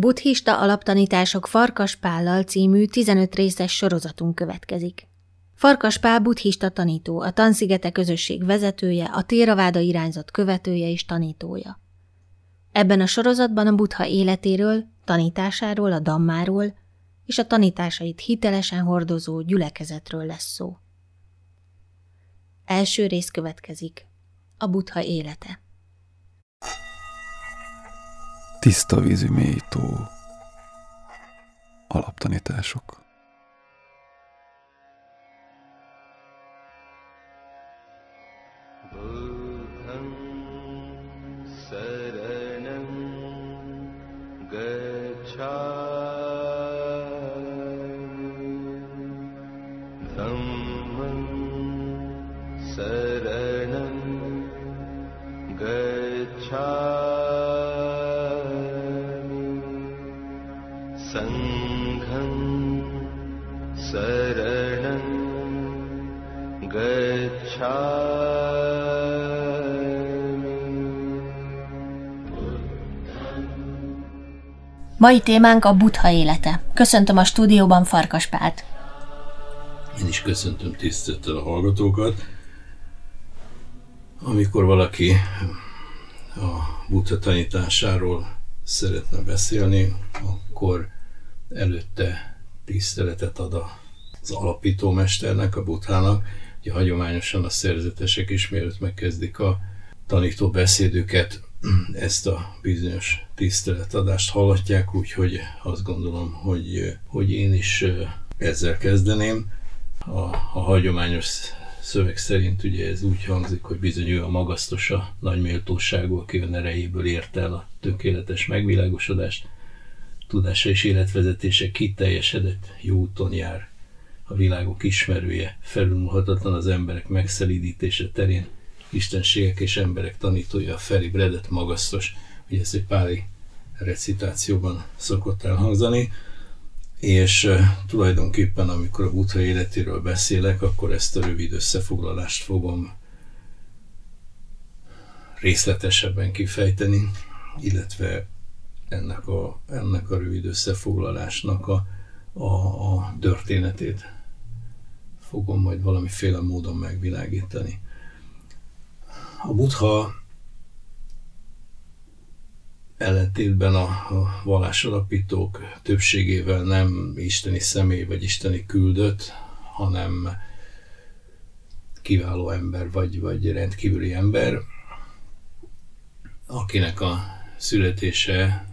Buddhista alaptanítások Farkas Pállal című 15 részes sorozatunk következik. Farkas Pál buddhista tanító, a Tanszigete közösség vezetője, a Téraváda irányzat követője és tanítója. Ebben a sorozatban a buddha életéről, tanításáról, a dammáról és a tanításait hitelesen hordozó gyülekezetről lesz szó. Első rész következik. A buddha élete. Tiszta vízű mély tó. Alaptanítások. Mai témánk a buddha élete. Köszöntöm a stúdióban Farkas Pált. Én is köszöntöm tisztettel a hallgatókat. Amikor valaki a buddha tanításáról szeretne beszélni, akkor előtte tiszteletet ad az alapítómesternek, a buthának. Ugye hagyományosan a szerzetesek is, mielőtt megkezdik a tanító beszédüket, ezt a bizonyos tiszteletadást hallatják, úgyhogy azt gondolom, hogy, hogy én is ezzel kezdeném. A, a hagyományos szöveg szerint ugye ez úgy hangzik, hogy bizony ő a magasztos, a nagy méltóságú, aki ön erejéből érte el a tökéletes megvilágosodást, tudása és életvezetése kiteljesedett, jó úton jár, a világok ismerője, felülmúlhatatlan az emberek megszelídítése terén, istenségek és emberek tanítója, Feri Bredet magasztos, ugye ez egy páli recitációban szokott elhangzani, és tulajdonképpen amikor a Buddha életéről beszélek, akkor ezt a rövid összefoglalást fogom részletesebben kifejteni, illetve ennek a, ennek a rövid összefoglalásnak a, a, a történetét fogom majd valamiféle módon megvilágítani. A Buddha ellentétben a, a vallásalapítók többségével nem isteni személy vagy isteni küldött, hanem kiváló ember vagy, vagy rendkívüli ember, akinek a születése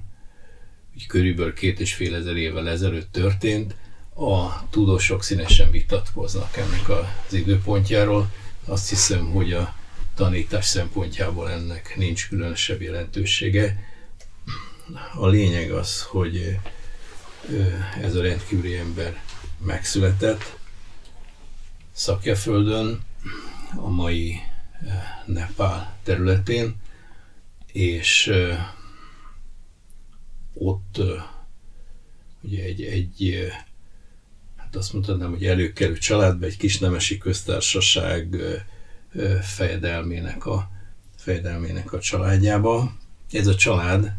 úgy körülbelül két és fél ezer évvel ezelőtt történt, a tudósok színesen vitatkoznak ennek az időpontjáról. Azt hiszem, hogy a tanítás szempontjából ennek nincs különösebb jelentősége. A lényeg az, hogy ez a rendkívüli ember megszületett Szakjaföldön, a mai Nepál területén, és ott ugye egy, egy hát azt mondhatnám, hogy előkelő családba, egy kis nemesi köztársaság fejedelmének a, fejedelmének a családjába. Ez a család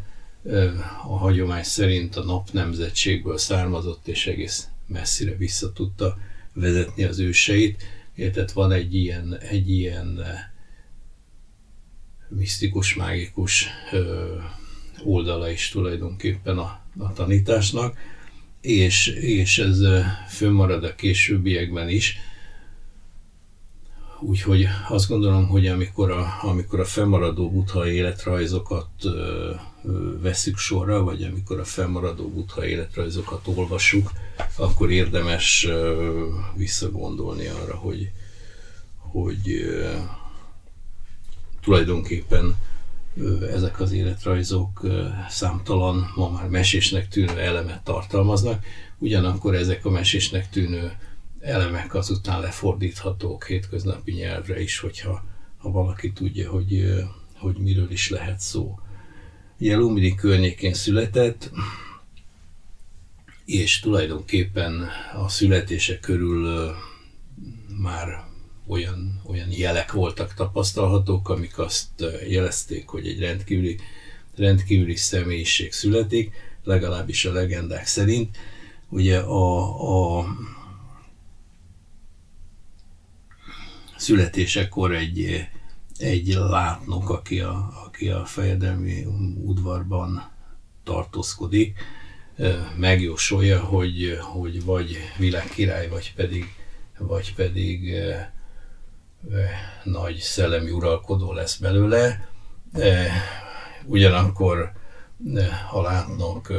a hagyomány szerint a nap nemzetségből származott, és egész messzire vissza tudta vezetni az őseit. Tehát van egy ilyen, egy ilyen misztikus, mágikus oldala is tulajdonképpen a, a tanításnak, és, és ez fönnmarad a későbbiekben is. Úgyhogy azt gondolom, hogy amikor a, amikor a fennmaradó butha életrajzokat ö, veszük sorra, vagy amikor a fennmaradó butha életrajzokat olvassuk, akkor érdemes ö, visszagondolni arra, hogy, hogy ö, tulajdonképpen ö, ezek az életrajzok ö, számtalan, ma már mesésnek tűnő elemet tartalmaznak, ugyanakkor ezek a mesésnek tűnő elemek azután lefordíthatók hétköznapi nyelvre is, hogyha ha valaki tudja, hogy, hogy miről is lehet szó. Ugye Lumidi környékén született, és tulajdonképpen a születése körül már olyan, olyan jelek voltak tapasztalhatók, amik azt jelezték, hogy egy rendkívüli, rendkívüli személyiség születik. legalábbis a legendák szerint. Ugye a, a születésekor egy, egy látnok, aki a, aki a fejedelmi udvarban tartózkodik, megjósolja, hogy, hogy vagy világkirály, vagy pedig, vagy pedig nagy szellemi uralkodó lesz belőle. Ugyanakkor a látnok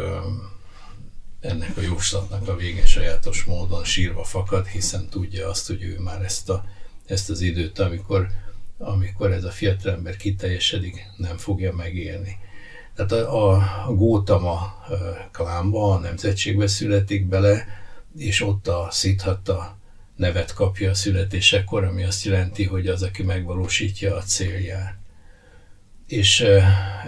ennek a jóslatnak a vége sajátos módon sírva fakad, hiszen tudja azt, hogy ő már ezt, a, ezt az időt, amikor, amikor ez a fiatalember kiteljesedik, nem fogja megélni. Tehát a, a Gótama klánba, a nemzetségbe születik bele, és ott a Szithatta nevet kapja a születésekor, ami azt jelenti, hogy az, aki megvalósítja a célját. És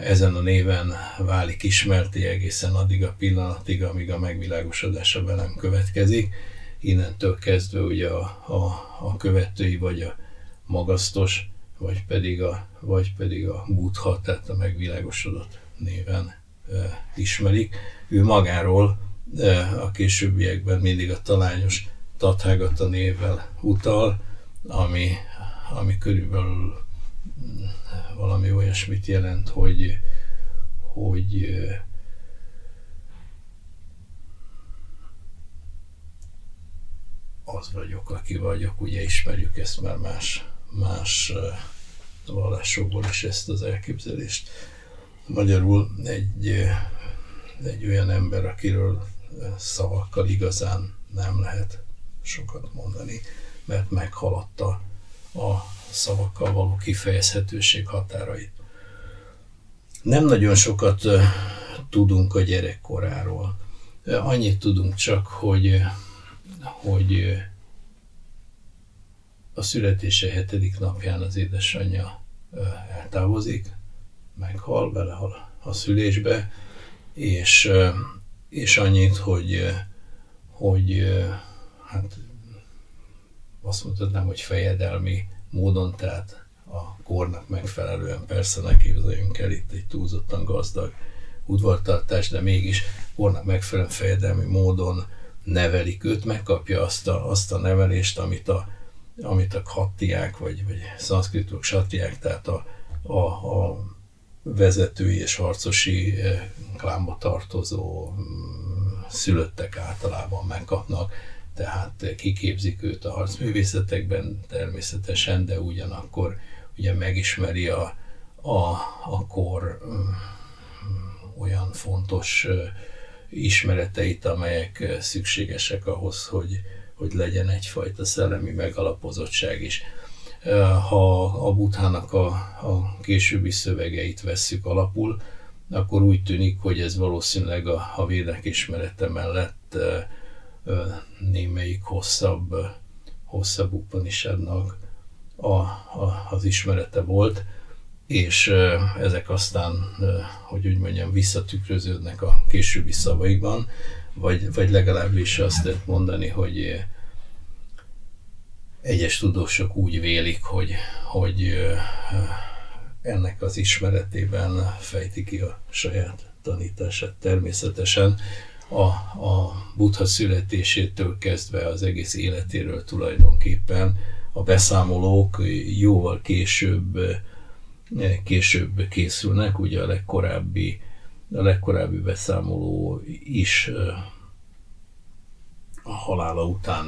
ezen a néven válik ismerté egészen addig a pillanatig, amíg a megvilágosodása velem következik. Innentől kezdve ugye a, a, a követői vagy a magasztos, vagy pedig a, vagy pedig a buddha, tehát a megvilágosodott néven e, ismerik. Ő magáról e, a későbbiekben mindig a talányos Tathagata névvel utal, ami, ami körülbelül mm, valami olyasmit jelent, hogy, hogy az vagyok, aki vagyok, ugye ismerjük ezt már más, más vallásokból is ezt az elképzelést. Magyarul egy, egy olyan ember, akiről szavakkal igazán nem lehet sokat mondani, mert meghaladta a szavakkal való kifejezhetőség határait. Nem nagyon sokat tudunk a gyerekkoráról. Annyit tudunk csak, hogy, hogy a születése hetedik napján az édesanyja eltávozik, meghal, belehal a szülésbe, és, és annyit, hogy, hogy hát azt mondhatnám, hogy fejedelmi módon, tehát a kornak megfelelően persze ne képzeljünk el itt egy túlzottan gazdag udvartartás, de mégis kornak megfelelően fejedelmi módon nevelik őt, megkapja azt a, azt a nevelést, amit a, amit a khattiák, vagy, vagy szanszkritok sattiák, tehát a, a, a vezetői és harcosi eh, klámba tartozó mm, szülöttek általában megkapnak. Tehát kiképzik őt a harcművészetekben természetesen, de ugyanakkor ugye megismeri a, a, a kor um, olyan fontos uh, ismereteit, amelyek szükségesek ahhoz, hogy, hogy legyen egyfajta szellemi megalapozottság is. Ha a buthának a, a későbbi szövegeit vesszük alapul, akkor úgy tűnik, hogy ez valószínűleg a, a védek ismerete mellett némelyik hosszabb, hosszabb Upanishadnak a, a, az ismerete volt, és ezek aztán, hogy úgy mondjam, visszatükröződnek a későbbi szavaikban, vagy, vagy legalábbis azt lehet mondani, hogy egyes tudósok úgy vélik, hogy, hogy ennek az ismeretében fejti ki a saját tanítását. Természetesen a, a buddha születésétől kezdve az egész életéről tulajdonképpen a beszámolók jóval később, később készülnek, ugye a legkorábbi, a legkorábbi beszámoló is a halála után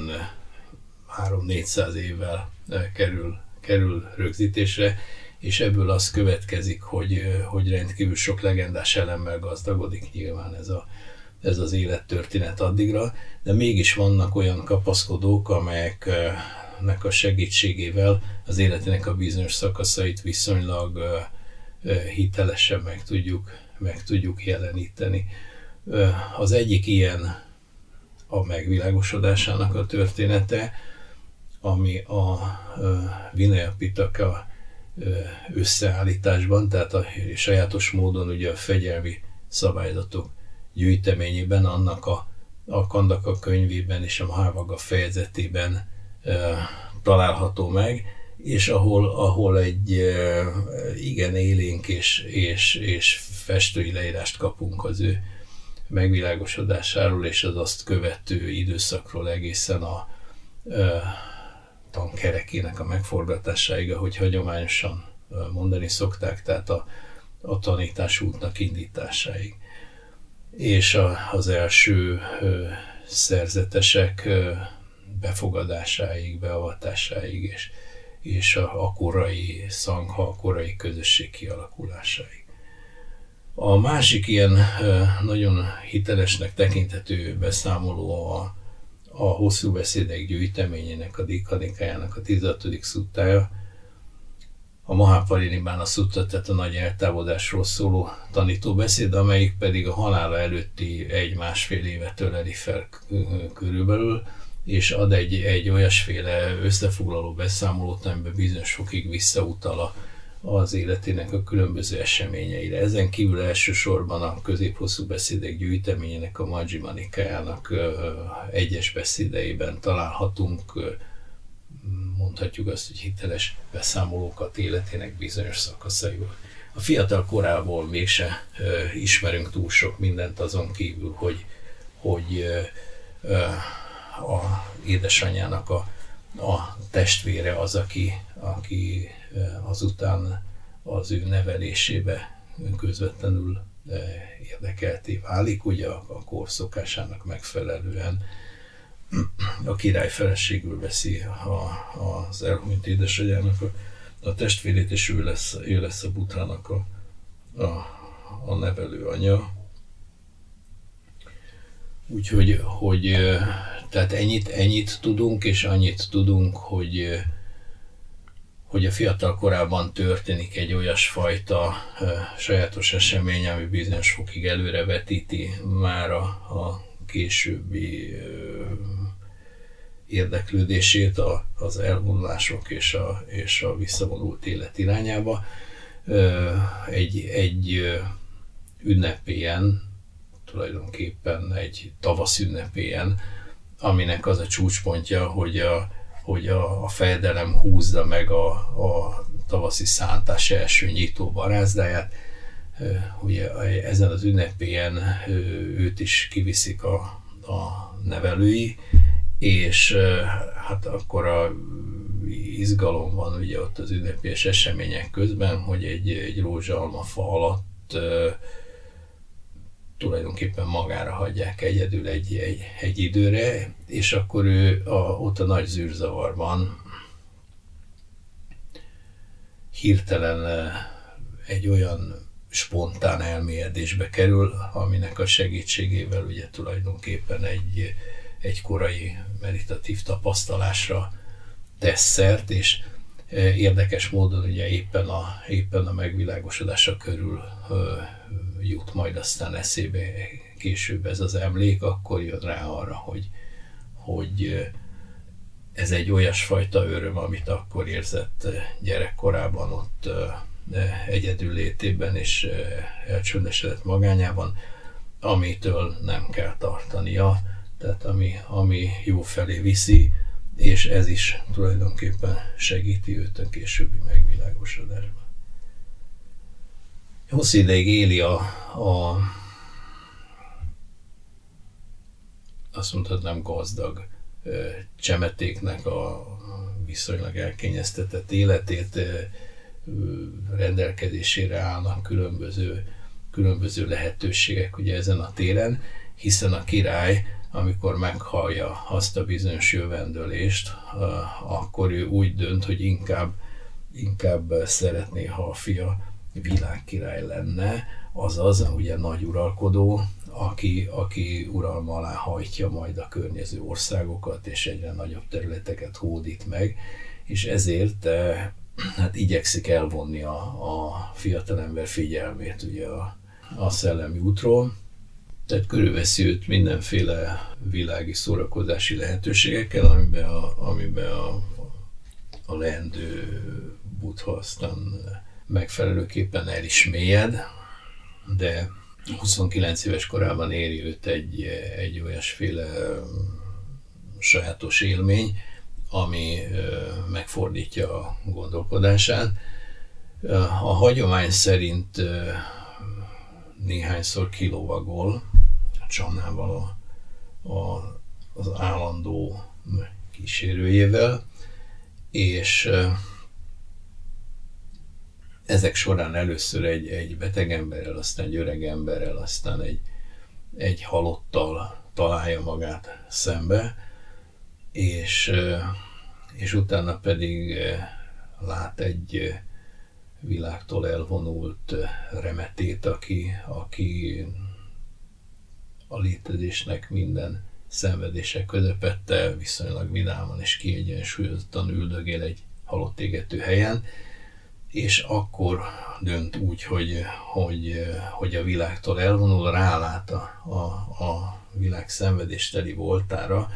3-400 évvel kerül, kerül rögzítésre, és ebből az következik, hogy, hogy rendkívül sok legendás elemmel gazdagodik nyilván ez a, ez az élettörténet addigra, de mégis vannak olyan kapaszkodók, amelyeknek a segítségével az életének a bizonyos szakaszait viszonylag hitelesen meg tudjuk, meg tudjuk jeleníteni. Az egyik ilyen a megvilágosodásának a története, ami a Vinaya Pitaka összeállításban, tehát a sajátos módon ugye a fegyelmi szabályzatok gyűjteményében, annak a, a Kandaka könyvében és a Mahavaga fejezetében található meg, és ahol, ahol egy igen élénk és, és, és festői leírást kapunk az ő megvilágosodásáról és az azt követő időszakról egészen a tankerekének a megforgatásáig, ahogy hagyományosan mondani szokták, tehát a, a tanítás útnak indításáig. És a, az első ö, szerzetesek ö, befogadásáig, beavatásáig, és, és a, a korai szangha, a korai közösség kialakulásáig. A másik ilyen nagyon hitelesnek tekinthető beszámoló a, a hosszú beszédek gyűjteményének, a Dikanikájának a 16. szuttája, a Maháparinibán a szutta, tehát a nagy eltávolodásról szóló tanítóbeszéd, amelyik pedig a halála előtti egy-másfél évet öleli fel körülbelül, és ad egy, egy olyasféle összefoglaló beszámolót, amiben bizonyos fokig visszautal a, az életének a különböző eseményeire. Ezen kívül elsősorban a középhosszú beszédek gyűjteményének, a Majjima Nikájának egyes beszédeiben találhatunk mondhatjuk azt, hogy hiteles beszámolókat életének bizonyos szakaszaiból. A fiatal korából mégse ismerünk túl sok mindent azon kívül, hogy, hogy a édesanyjának a, a testvére az, aki, aki azután az ő nevelésébe közvetlenül érdekelté válik, ugye a, a korszokásának megfelelően a király feleségül veszi a, az elhunyt édesanyjának a, a testvérét, és ő lesz, ő lesz a butának a, a, a nevelő anya. Úgyhogy hogy tehát ennyit, ennyit tudunk, és annyit tudunk, hogy, hogy a fiatal korában történik egy olyasfajta sajátos esemény, ami bizonyos fokig előrevetíti már a, a későbbi érdeklődését a, az elvonulások és a, és a visszavonult élet irányába. Egy, egy ünnepélyen, tulajdonképpen egy tavasz ünnepélyen, aminek az a csúcspontja, hogy a, hogy a, a fejedelem húzza meg a, a tavaszi szántás első nyitó barázdáját. Ugye ezen az ünnepélyen őt is kiviszik a, a nevelői, és hát akkor a izgalom van ugye ott az ünnepélyes események közben, hogy egy, egy rózsalmafa alatt tulajdonképpen magára hagyják egyedül egy, egy, egy időre, és akkor ő a, ott a nagy zűrzavarban hirtelen egy olyan spontán elmélyedésbe kerül, aminek a segítségével ugye tulajdonképpen egy, egy korai meditatív tapasztalásra tesz szert, és érdekes módon ugye éppen a, éppen a megvilágosodása körül jut majd aztán eszébe később ez az emlék, akkor jön rá arra, hogy, hogy ez egy olyasfajta öröm, amit akkor érzett gyerekkorában ott egyedül létében és elcsöndesedett magányában, amitől nem kell tartania, tehát ami, ami jó felé viszi, és ez is tulajdonképpen segíti őt a későbbi megvilágosodásban hosszú ideig éli a, a azt mondhatnám gazdag csemetéknek a viszonylag elkényeztetett életét rendelkezésére állnak különböző, különböző lehetőségek ugye ezen a téren, hiszen a király, amikor meghallja azt a bizonyos jövendőlést, akkor ő úgy dönt, hogy inkább, inkább szeretné, ha a fia világkirály lenne, azaz ugye nagy uralkodó, aki, aki uralma alá hajtja majd a környező országokat, és egyre nagyobb területeket hódít meg, és ezért eh, hát igyekszik elvonni a, a fiatalember figyelmét ugye a, a szellemi útról, tehát körülveszi őt mindenféle világi szórakozási lehetőségekkel, amiben a, amiben a, a leendő buddha aztán megfelelőképpen el is mélyed, de 29 éves korában éri őt egy, egy olyasféle sajátos élmény, ami megfordítja a gondolkodását. A hagyomány szerint néhányszor kilovagol, Csannával, a, a, az állandó kísérőjével, és ezek során először egy, egy beteg emberrel, aztán egy öreg emberrel, aztán egy, egy halottal találja magát szembe, és, és utána pedig lát egy világtól elvonult remetét, aki, aki a létezésnek minden szenvedése közepette viszonylag vidáman és kiegyensúlyozottan üldögél egy halott égető helyen, és akkor dönt úgy, hogy, hogy, hogy a világtól elvonul, rálát a, a, a világ szenvedésteli voltára,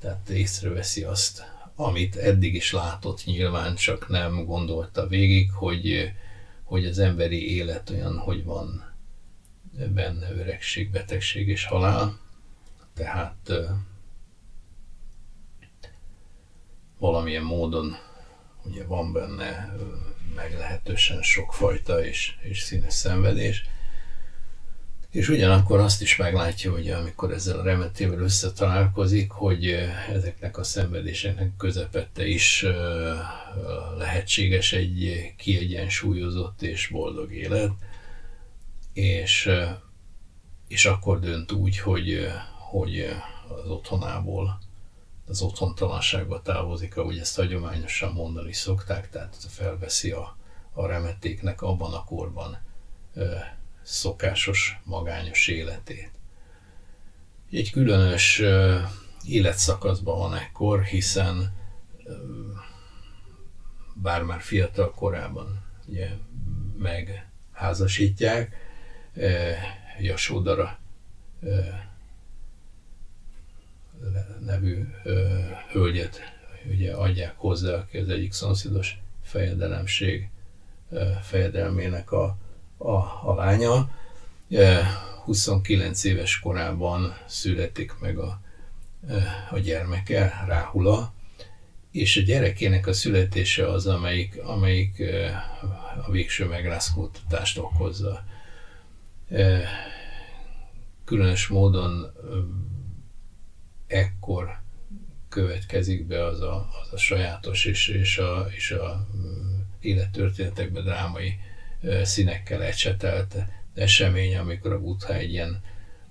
tehát észreveszi azt, amit eddig is látott nyilván, csak nem gondolta végig, hogy, hogy az emberi élet olyan, hogy van benne öregség, betegség és halál. Tehát valamilyen módon ugye van benne meglehetősen sokfajta és, és színes szenvedés, és ugyanakkor azt is meglátja, hogy amikor ezzel a remetével összetalálkozik, hogy ezeknek a szenvedéseknek közepette is lehetséges egy kiegyensúlyozott és boldog élet, és, és akkor dönt úgy, hogy, hogy az otthonából, az otthontalanságba távozik, ahogy ezt hagyományosan mondani szokták, tehát felveszi a, a remetéknek abban a korban szokásos, magányos életét. Egy különös életszakaszban van ekkor, hiszen bár már fiatal korában ugye, megházasítják, Jasódara nevű hölgyet ugye adják hozzá, aki az egyik szomszédos fejedelemség fejedelmének a a, a lánya. 29 éves korában születik meg a, a gyermeke, Ráhula, és a gyerekének a születése az, amelyik, amelyik a végső megrázkódtatást okozza. Különös módon ekkor következik be az a, az a sajátos és, és a, és a élettörténetekben drámai színekkel ecsetelt esemény, amikor a Buddha egy ilyen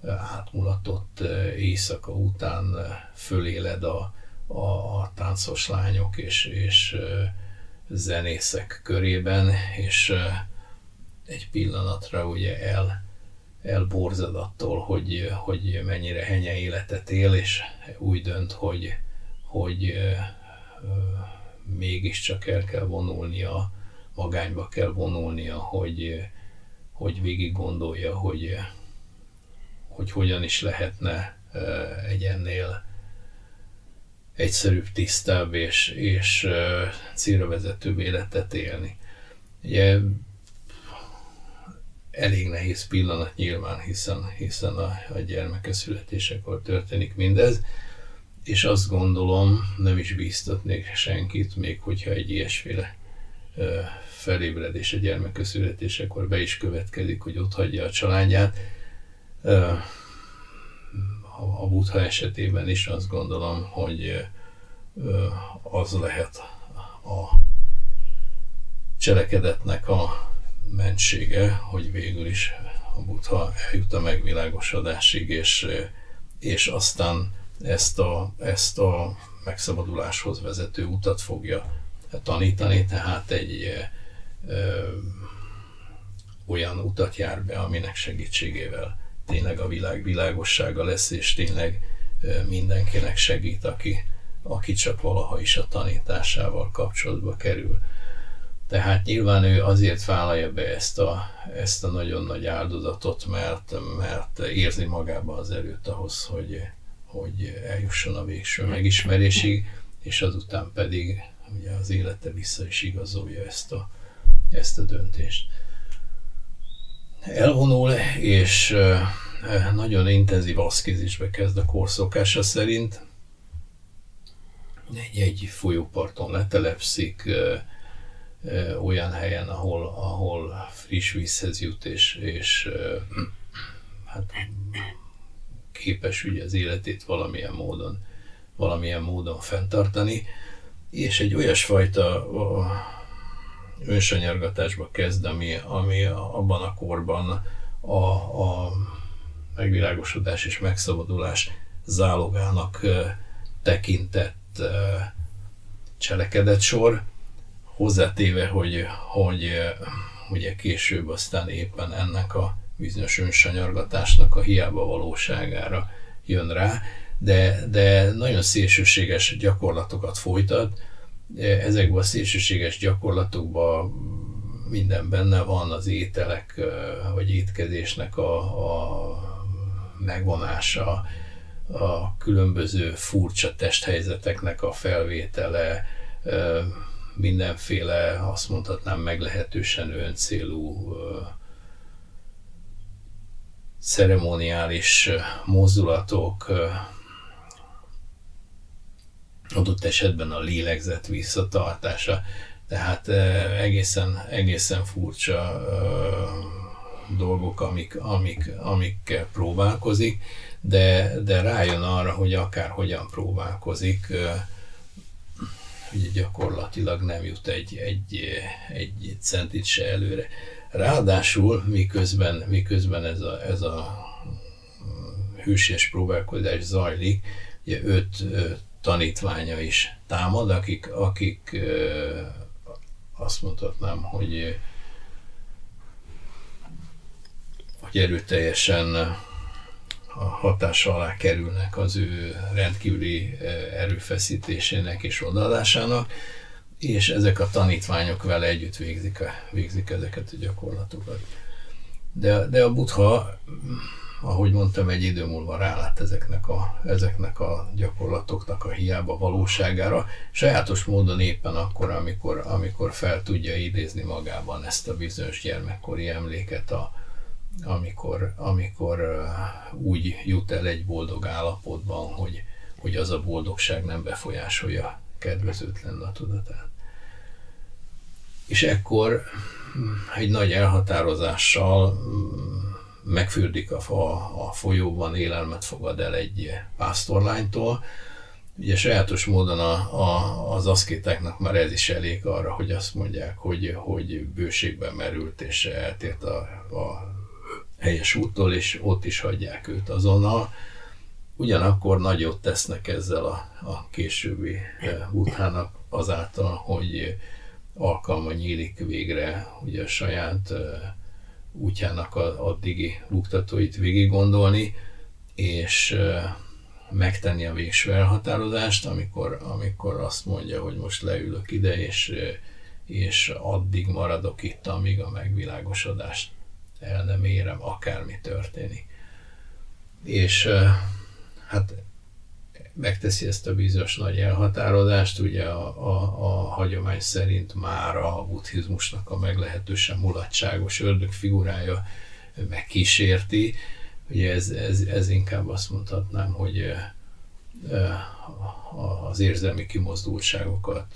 átmulatott éjszaka után föléled a, a, a táncos lányok és, és zenészek körében, és egy pillanatra ugye el, elborzad attól, hogy, hogy mennyire henye életet él, és úgy dönt, hogy, hogy mégiscsak el kell vonulnia magányba kell vonulnia, hogy, hogy végig gondolja, hogy, hogy hogyan is lehetne egy ennél egyszerűbb, tisztább és, és célra vezetőbb életet élni. Ugye elég nehéz pillanat nyilván, hiszen, hiszen a, a gyermeke születésekor történik mindez, és azt gondolom, nem is bíztatnék senkit, még hogyha egy ilyesféle felébredés a gyermek születésekor be is következik, hogy ott hagyja a családját. A Buddha esetében is azt gondolom, hogy az lehet a cselekedetnek a mentsége, hogy végül is a Buddha eljut a megvilágosodásig, és, és aztán ezt a, ezt a megszabaduláshoz vezető utat fogja tanítani, tehát egy ö, olyan utat jár be, aminek segítségével tényleg a világ világossága lesz, és tényleg ö, mindenkinek segít, aki, aki csak valaha is a tanításával kapcsolatba kerül. Tehát nyilván ő azért vállalja be ezt a, ezt a nagyon nagy áldozatot, mert, mert érzi magában az erőt ahhoz, hogy, hogy eljusson a végső megismerésig, és azután pedig ugye az élete vissza is igazolja ezt a, ezt a döntést. Elvonul, és nagyon intenzív aszkézisbe kezd a korszokása szerint. Egy, egy folyóparton letelepszik, olyan helyen, ahol, ahol friss vízhez jut, és, és hát képes ugye az életét valamilyen módon, valamilyen módon fenntartani, és egy olyasfajta önsanyargatásba kezd, ami, ami abban a korban a, a megvilágosodás és megszabadulás zálogának tekintett cselekedet sor, hozzátéve, hogy, hogy ugye később aztán éppen ennek a bizonyos önsanyargatásnak a hiába valóságára jön rá, de, de nagyon szélsőséges gyakorlatokat folytat. Ezekben a szélsőséges gyakorlatokban minden benne van, az ételek vagy étkezésnek a, a megvonása, a különböző furcsa testhelyzeteknek a felvétele, mindenféle, azt mondhatnám, meglehetősen öncélú ceremoniális mozdulatok, adott esetben a lélegzet visszatartása, tehát egészen, egészen furcsa dolgok, amik, amik, amikkel próbálkozik, de, de rájön arra, hogy akár hogyan próbálkozik, ugye gyakorlatilag nem jut egy, egy, egy centit se előre. Ráadásul miközben, miközben ez a, ez a hűséges próbálkozás zajlik, ugye öt tanítványa is támad, akik, akik azt mondhatnám, hogy, hogy erőteljesen a hatása alá kerülnek az ő rendkívüli erőfeszítésének és odaadásának, és ezek a tanítványok vele együtt végzik, a, végzik ezeket a gyakorlatokat. De, de a buddha, ahogy mondtam, egy idő múlva rálát ezeknek a, ezeknek a gyakorlatoknak a hiába valóságára, sajátos módon éppen akkor, amikor, amikor fel tudja idézni magában ezt a bizonyos gyermekkori emléket a, amikor, amikor úgy jut el egy boldog állapotban, hogy, hogy az a boldogság nem befolyásolja kedvezőtlen a tudatát. És ekkor mm, egy nagy elhatározással mm, megfürdik a, a, a folyóban, élelmet fogad el egy pásztorlánytól. Ugye sajátos módon a, a, az aszkétáknak már ez is elég arra, hogy azt mondják, hogy, hogy bőségben merült és eltért a, a helyes úttól, és ott is hagyják őt azonnal. Ugyanakkor nagyot tesznek ezzel a, a későbbi úthának eh, azáltal, hogy alkalma nyílik végre ugye a saját eh, útjának a addigi luktatóit végig gondolni, és eh, megtenni a végső elhatározást, amikor, amikor azt mondja, hogy most leülök ide, és, és addig maradok itt, amíg a megvilágosodást el nem érem, akármi történik. És hát megteszi ezt a bizonyos nagy elhatározást, ugye a, a, a hagyomány szerint már a buddhizmusnak a meglehetősen mulatságos ördög figurája megkísérti. Ugye ez, ez, ez inkább azt mondhatnám, hogy az érzelmi kimozdultságokat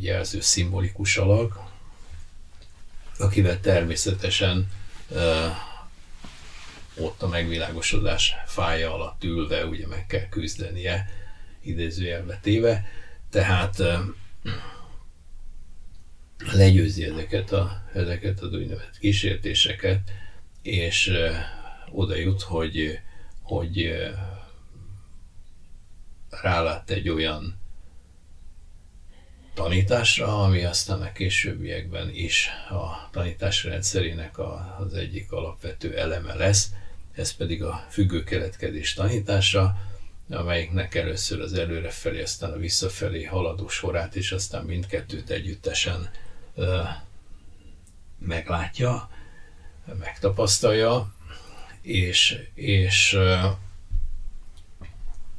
jelző szimbolikus alak, akivel természetesen ott a megvilágosodás fája alatt ülve ugye meg kell küzdenie, idézőjelbe téve, tehát legyőzi ezeket, a, ezeket az úgynevezett kísértéseket, és oda jut, hogy, hogy rálát egy olyan tanításra, ami aztán a későbbiekben is a tanítás rendszerének a, az egyik alapvető eleme lesz, ez pedig a függő keletkezés tanítása, amelyiknek először az előrefelé, aztán a visszafelé haladó sorát, és aztán mindkettőt együttesen ö, meglátja, megtapasztalja, és, és ö,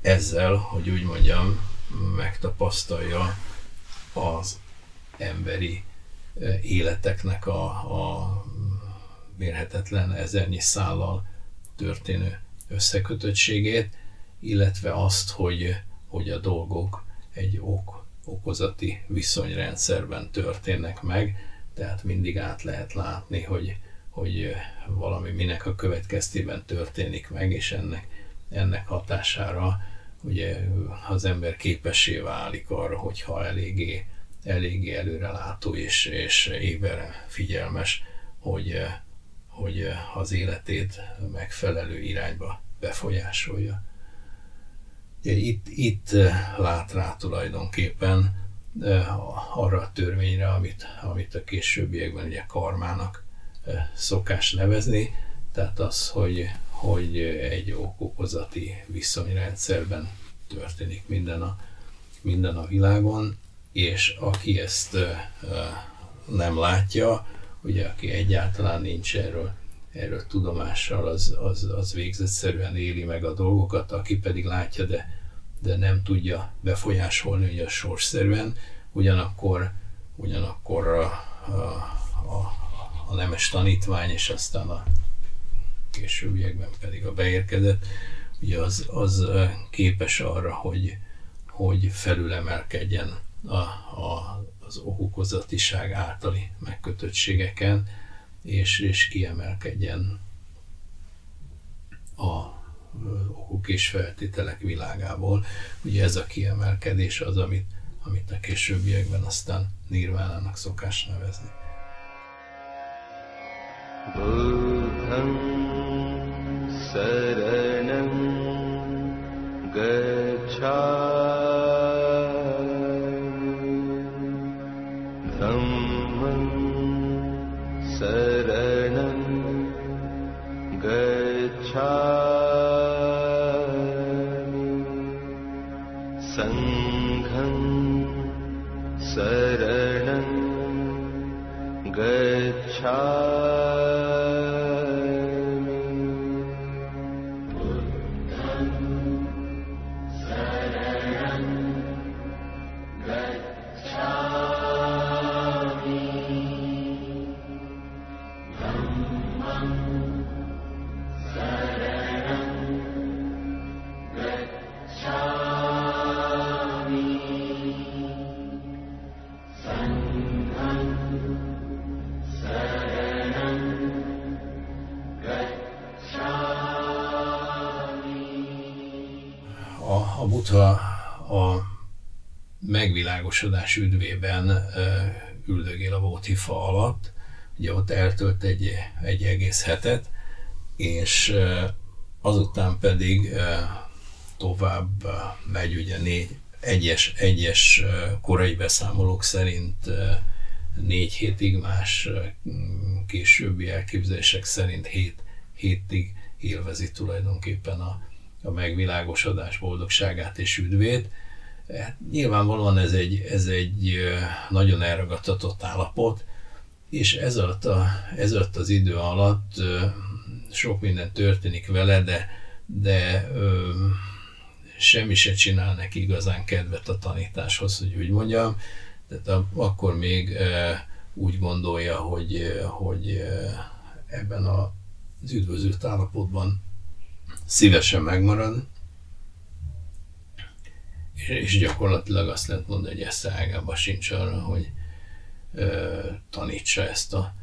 ezzel, hogy úgy mondjam, megtapasztalja az emberi életeknek a, a mérhetetlen ezernyi szállal történő összekötöttségét, illetve azt, hogy, hogy a dolgok egy ok, okozati viszonyrendszerben történnek meg, tehát mindig át lehet látni, hogy, hogy valami minek a következtében történik meg, és ennek, ennek hatására ugye az ember képessé válik arra, hogyha eléggé, eléggé előrelátó és, és éber figyelmes, hogy, hogy az életét megfelelő irányba befolyásolja. Itt, itt lát rá tulajdonképpen arra a törvényre, amit, amit a későbbiekben ugye karmának szokás nevezni, tehát az, hogy, hogy egy okokozati viszonyrendszerben történik minden a, minden a világon, és aki ezt nem látja, ugye aki egyáltalán nincs erről, erről tudomással, az, az, az végzetszerűen éli meg a dolgokat, aki pedig látja, de, de nem tudja befolyásolni, ugye sorszerűen, ugyanakkor, ugyanakkor a, a, a, a nemes tanítvány, és aztán a későbbiekben pedig a beérkezett, ugye az, az képes arra, hogy, hogy felülemelkedjen a, a, az okokozatiság általi megkötöttségeken, és, és kiemelkedjen a okok és feltételek világából. Ugye ez a kiemelkedés az, amit, amit a későbbiekben aztán nirvánának szokás nevezni. शरणं गच्छा Buddham saranam világosodás üdvében üldögél a Vótifa alatt. Ugye ott eltölt egy, egy egész hetet, és azután pedig tovább megy ugye négy, egyes, egyes korai beszámolók szerint négy hétig, más későbbi elképzelések szerint hét hétig élvezi tulajdonképpen a, a megvilágosodás boldogságát és üdvét Hát nyilvánvalóan ez egy, ez egy nagyon elragadtatott állapot, és ez alatt, a, ez alatt az idő alatt sok minden történik vele, de, de ö, semmi se csinál neki igazán kedvet a tanításhoz, hogy úgy mondjam. Tehát a, akkor még ö, úgy gondolja, hogy, hogy ebben a, az üdvözült állapotban szívesen megmarad, és gyakorlatilag azt lehet mondani, hogy esze ágában sincs arra, hogy ö, tanítsa ezt, a,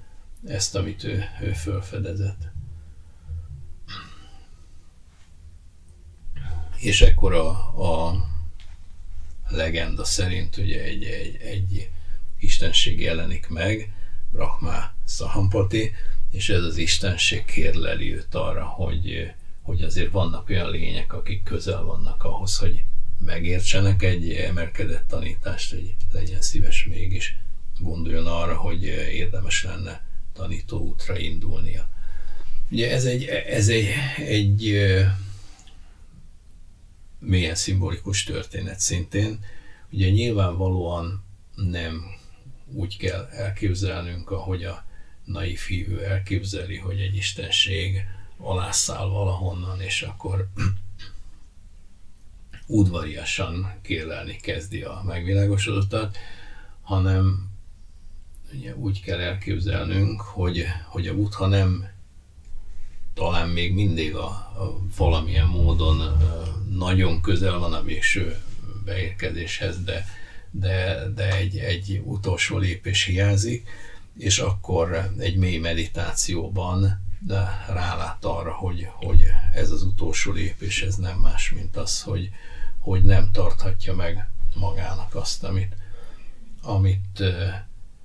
ezt amit ő, ő fölfedezett. És ekkor a, a legenda szerint ugye egy, egy, egy istenség jelenik meg, Brahma Sahampati, és ez az istenség kérleli őt arra, hogy, hogy azért vannak olyan lények, akik közel vannak ahhoz, hogy megértsenek egy emelkedett tanítást, hogy legyen szíves mégis gondoljon arra, hogy érdemes lenne tanító útra indulnia. Ugye ez egy, ez egy, egy mélyen szimbolikus történet szintén. Ugye nyilvánvalóan nem úgy kell elképzelnünk, ahogy a naív hívő elképzeli, hogy egy istenség alászáll valahonnan, és akkor udvariasan kérlelni kezdi a megvilágosodottat, hanem ugye úgy kell elképzelnünk, hogy, hogy a Buddha nem talán még mindig a, a valamilyen módon nagyon közel van a végső beérkezéshez, de, de, de egy, egy utolsó lépés hiányzik, és akkor egy mély meditációban de rálát arra, hogy, hogy ez az utolsó lépés, ez nem más, mint az, hogy, hogy nem tarthatja meg magának azt, amit, amit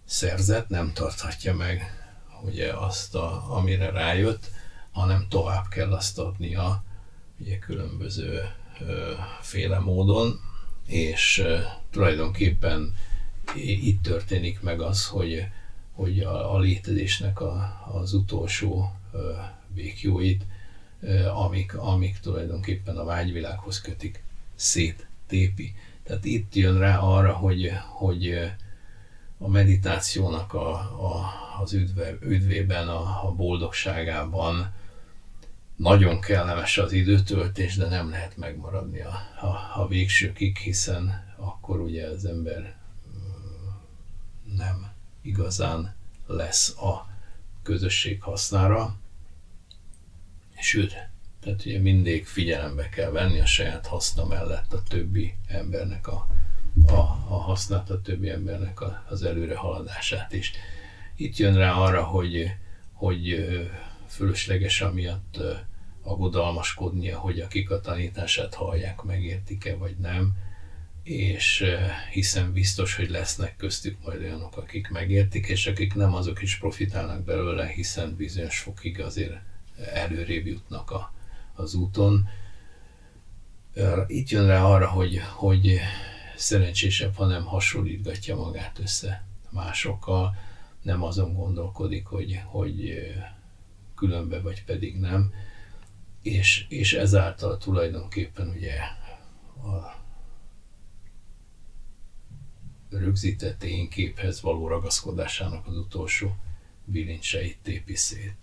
szerzett, nem tarthatja meg ugye azt, a, amire rájött, hanem tovább kell azt adnia ugye különböző ö, féle módon, és ö, tulajdonképpen itt történik meg az, hogy, hogy a, a létezésnek a, az utolsó békjóit, amik, amik tulajdonképpen a vágyvilághoz kötik, széttépi. Tehát itt jön rá arra, hogy, hogy a meditációnak a, a, az üdve, üdvében, a, a boldogságában nagyon kellemes az időtöltés, de nem lehet megmaradni a, a, a végsőkig, hiszen akkor ugye az ember nem igazán lesz a közösség hasznára, sőt, tehát ugye mindig figyelembe kell venni a saját haszna mellett a többi embernek a, a, a hasznát, a többi embernek a, az előre haladását is. Itt jön rá arra, hogy, hogy fölösleges amiatt aggodalmaskodnia, hogy akik a tanítását hallják, megértik-e vagy nem, és hiszen biztos, hogy lesznek köztük majd olyanok, akik megértik, és akik nem, azok is profitálnak belőle, hiszen bizonyos fokig azért előrébb jutnak a, az úton. Itt jön rá arra, hogy, hogy szerencsésebb, ha nem hasonlítgatja magát össze másokkal, nem azon gondolkodik, hogy, hogy különbe vagy pedig nem, és, és ezáltal tulajdonképpen ugye a rögzített én képhez való ragaszkodásának az utolsó bilincseit tépi szét.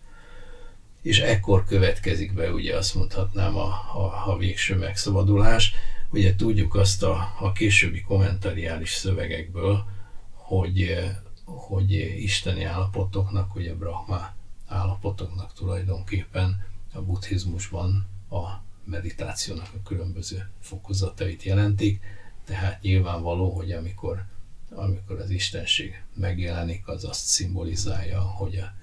És ekkor következik be, ugye azt mondhatnám, a, a, a végső megszabadulás. Ugye tudjuk azt a, a későbbi kommentariális szövegekből, hogy, hogy isteni állapotoknak, ugye Brahma állapotoknak tulajdonképpen a buddhizmusban a meditációnak a különböző fokozatait jelentik, tehát nyilvánvaló, hogy amikor, amikor az Istenség megjelenik, az azt szimbolizálja, hogy a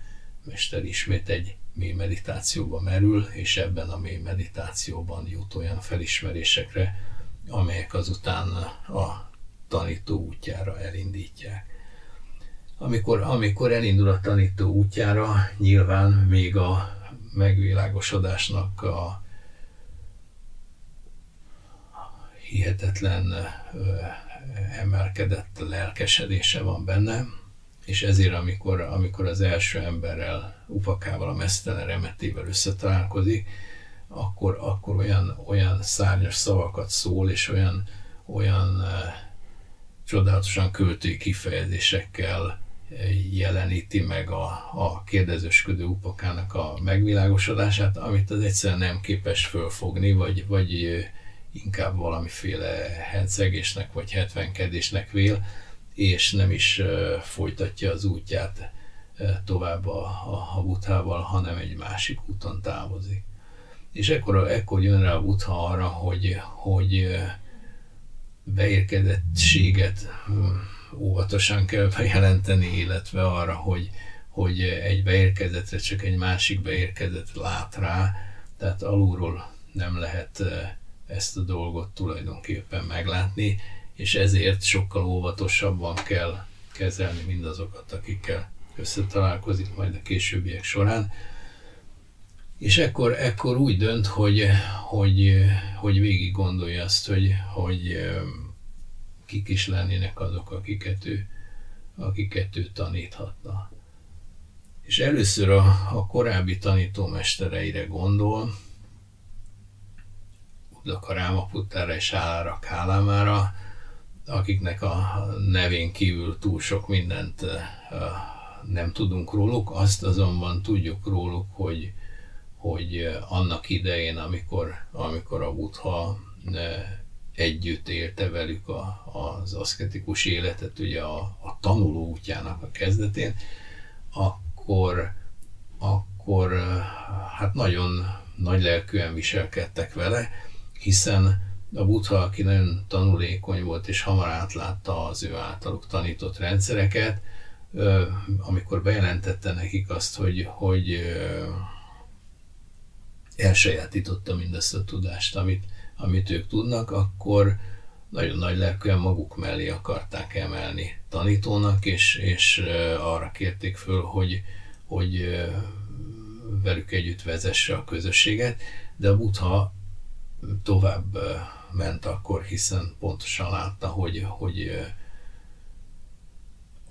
Mester ismét egy mély meditációba merül, és ebben a mély meditációban jut olyan felismerésekre, amelyek azután a tanító útjára elindítják. Amikor, amikor elindul a tanító útjára, nyilván még a megvilágosodásnak a hihetetlen emelkedett lelkesedése van benne, és ezért amikor, amikor az első emberrel, upakával, a mesztelen remetével összetalálkozik, akkor, akkor olyan, olyan szárnyas szavakat szól, és olyan, olyan csodálatosan költői kifejezésekkel jeleníti meg a, a kérdezősködő upakának a megvilágosodását, amit az egyszerűen nem képes fölfogni, vagy, vagy inkább valamiféle hencegésnek vagy hetvenkedésnek vél, és nem is folytatja az útját tovább a, a, a buthával, hanem egy másik úton távozik. És ekkor, ekkor jön rá a butha arra, hogy, hogy beérkedettséget óvatosan kell bejelenteni, illetve arra, hogy, hogy egy beérkezetre csak egy másik beérkezet lát rá, tehát alulról nem lehet ezt a dolgot tulajdonképpen meglátni, és ezért sokkal óvatosabban kell kezelni mindazokat, akikkel összetalálkozik majd a későbbiek során. És ekkor, ekkor úgy dönt, hogy, hogy, hogy végig gondolja azt, hogy, hogy kik is lennének azok, akiket ő, akiket ő taníthatna. És először a, a korábbi tanítómestereire gondol, Uddaka Rámaputtára és Álára Kálámára, akiknek a nevén kívül túl sok mindent nem tudunk róluk, azt azonban tudjuk róluk, hogy, hogy annak idején, amikor, amikor a Buddha együtt élte velük a, az aszketikus életet, ugye a, a tanuló útjának a kezdetén, akkor, akkor hát nagyon nagy lelkűen viselkedtek vele, hiszen a Buddha, aki nagyon tanulékony volt és hamar átlátta az ő általuk tanított rendszereket, amikor bejelentette nekik azt, hogy, hogy elsajátította mindezt a tudást, amit, amit ők tudnak, akkor nagyon nagy lelkűen maguk mellé akarták emelni tanítónak, és, és arra kérték föl, hogy, hogy velük együtt vezesse a közösséget, de a Buddha tovább ment akkor, hiszen pontosan látta, hogy, hogy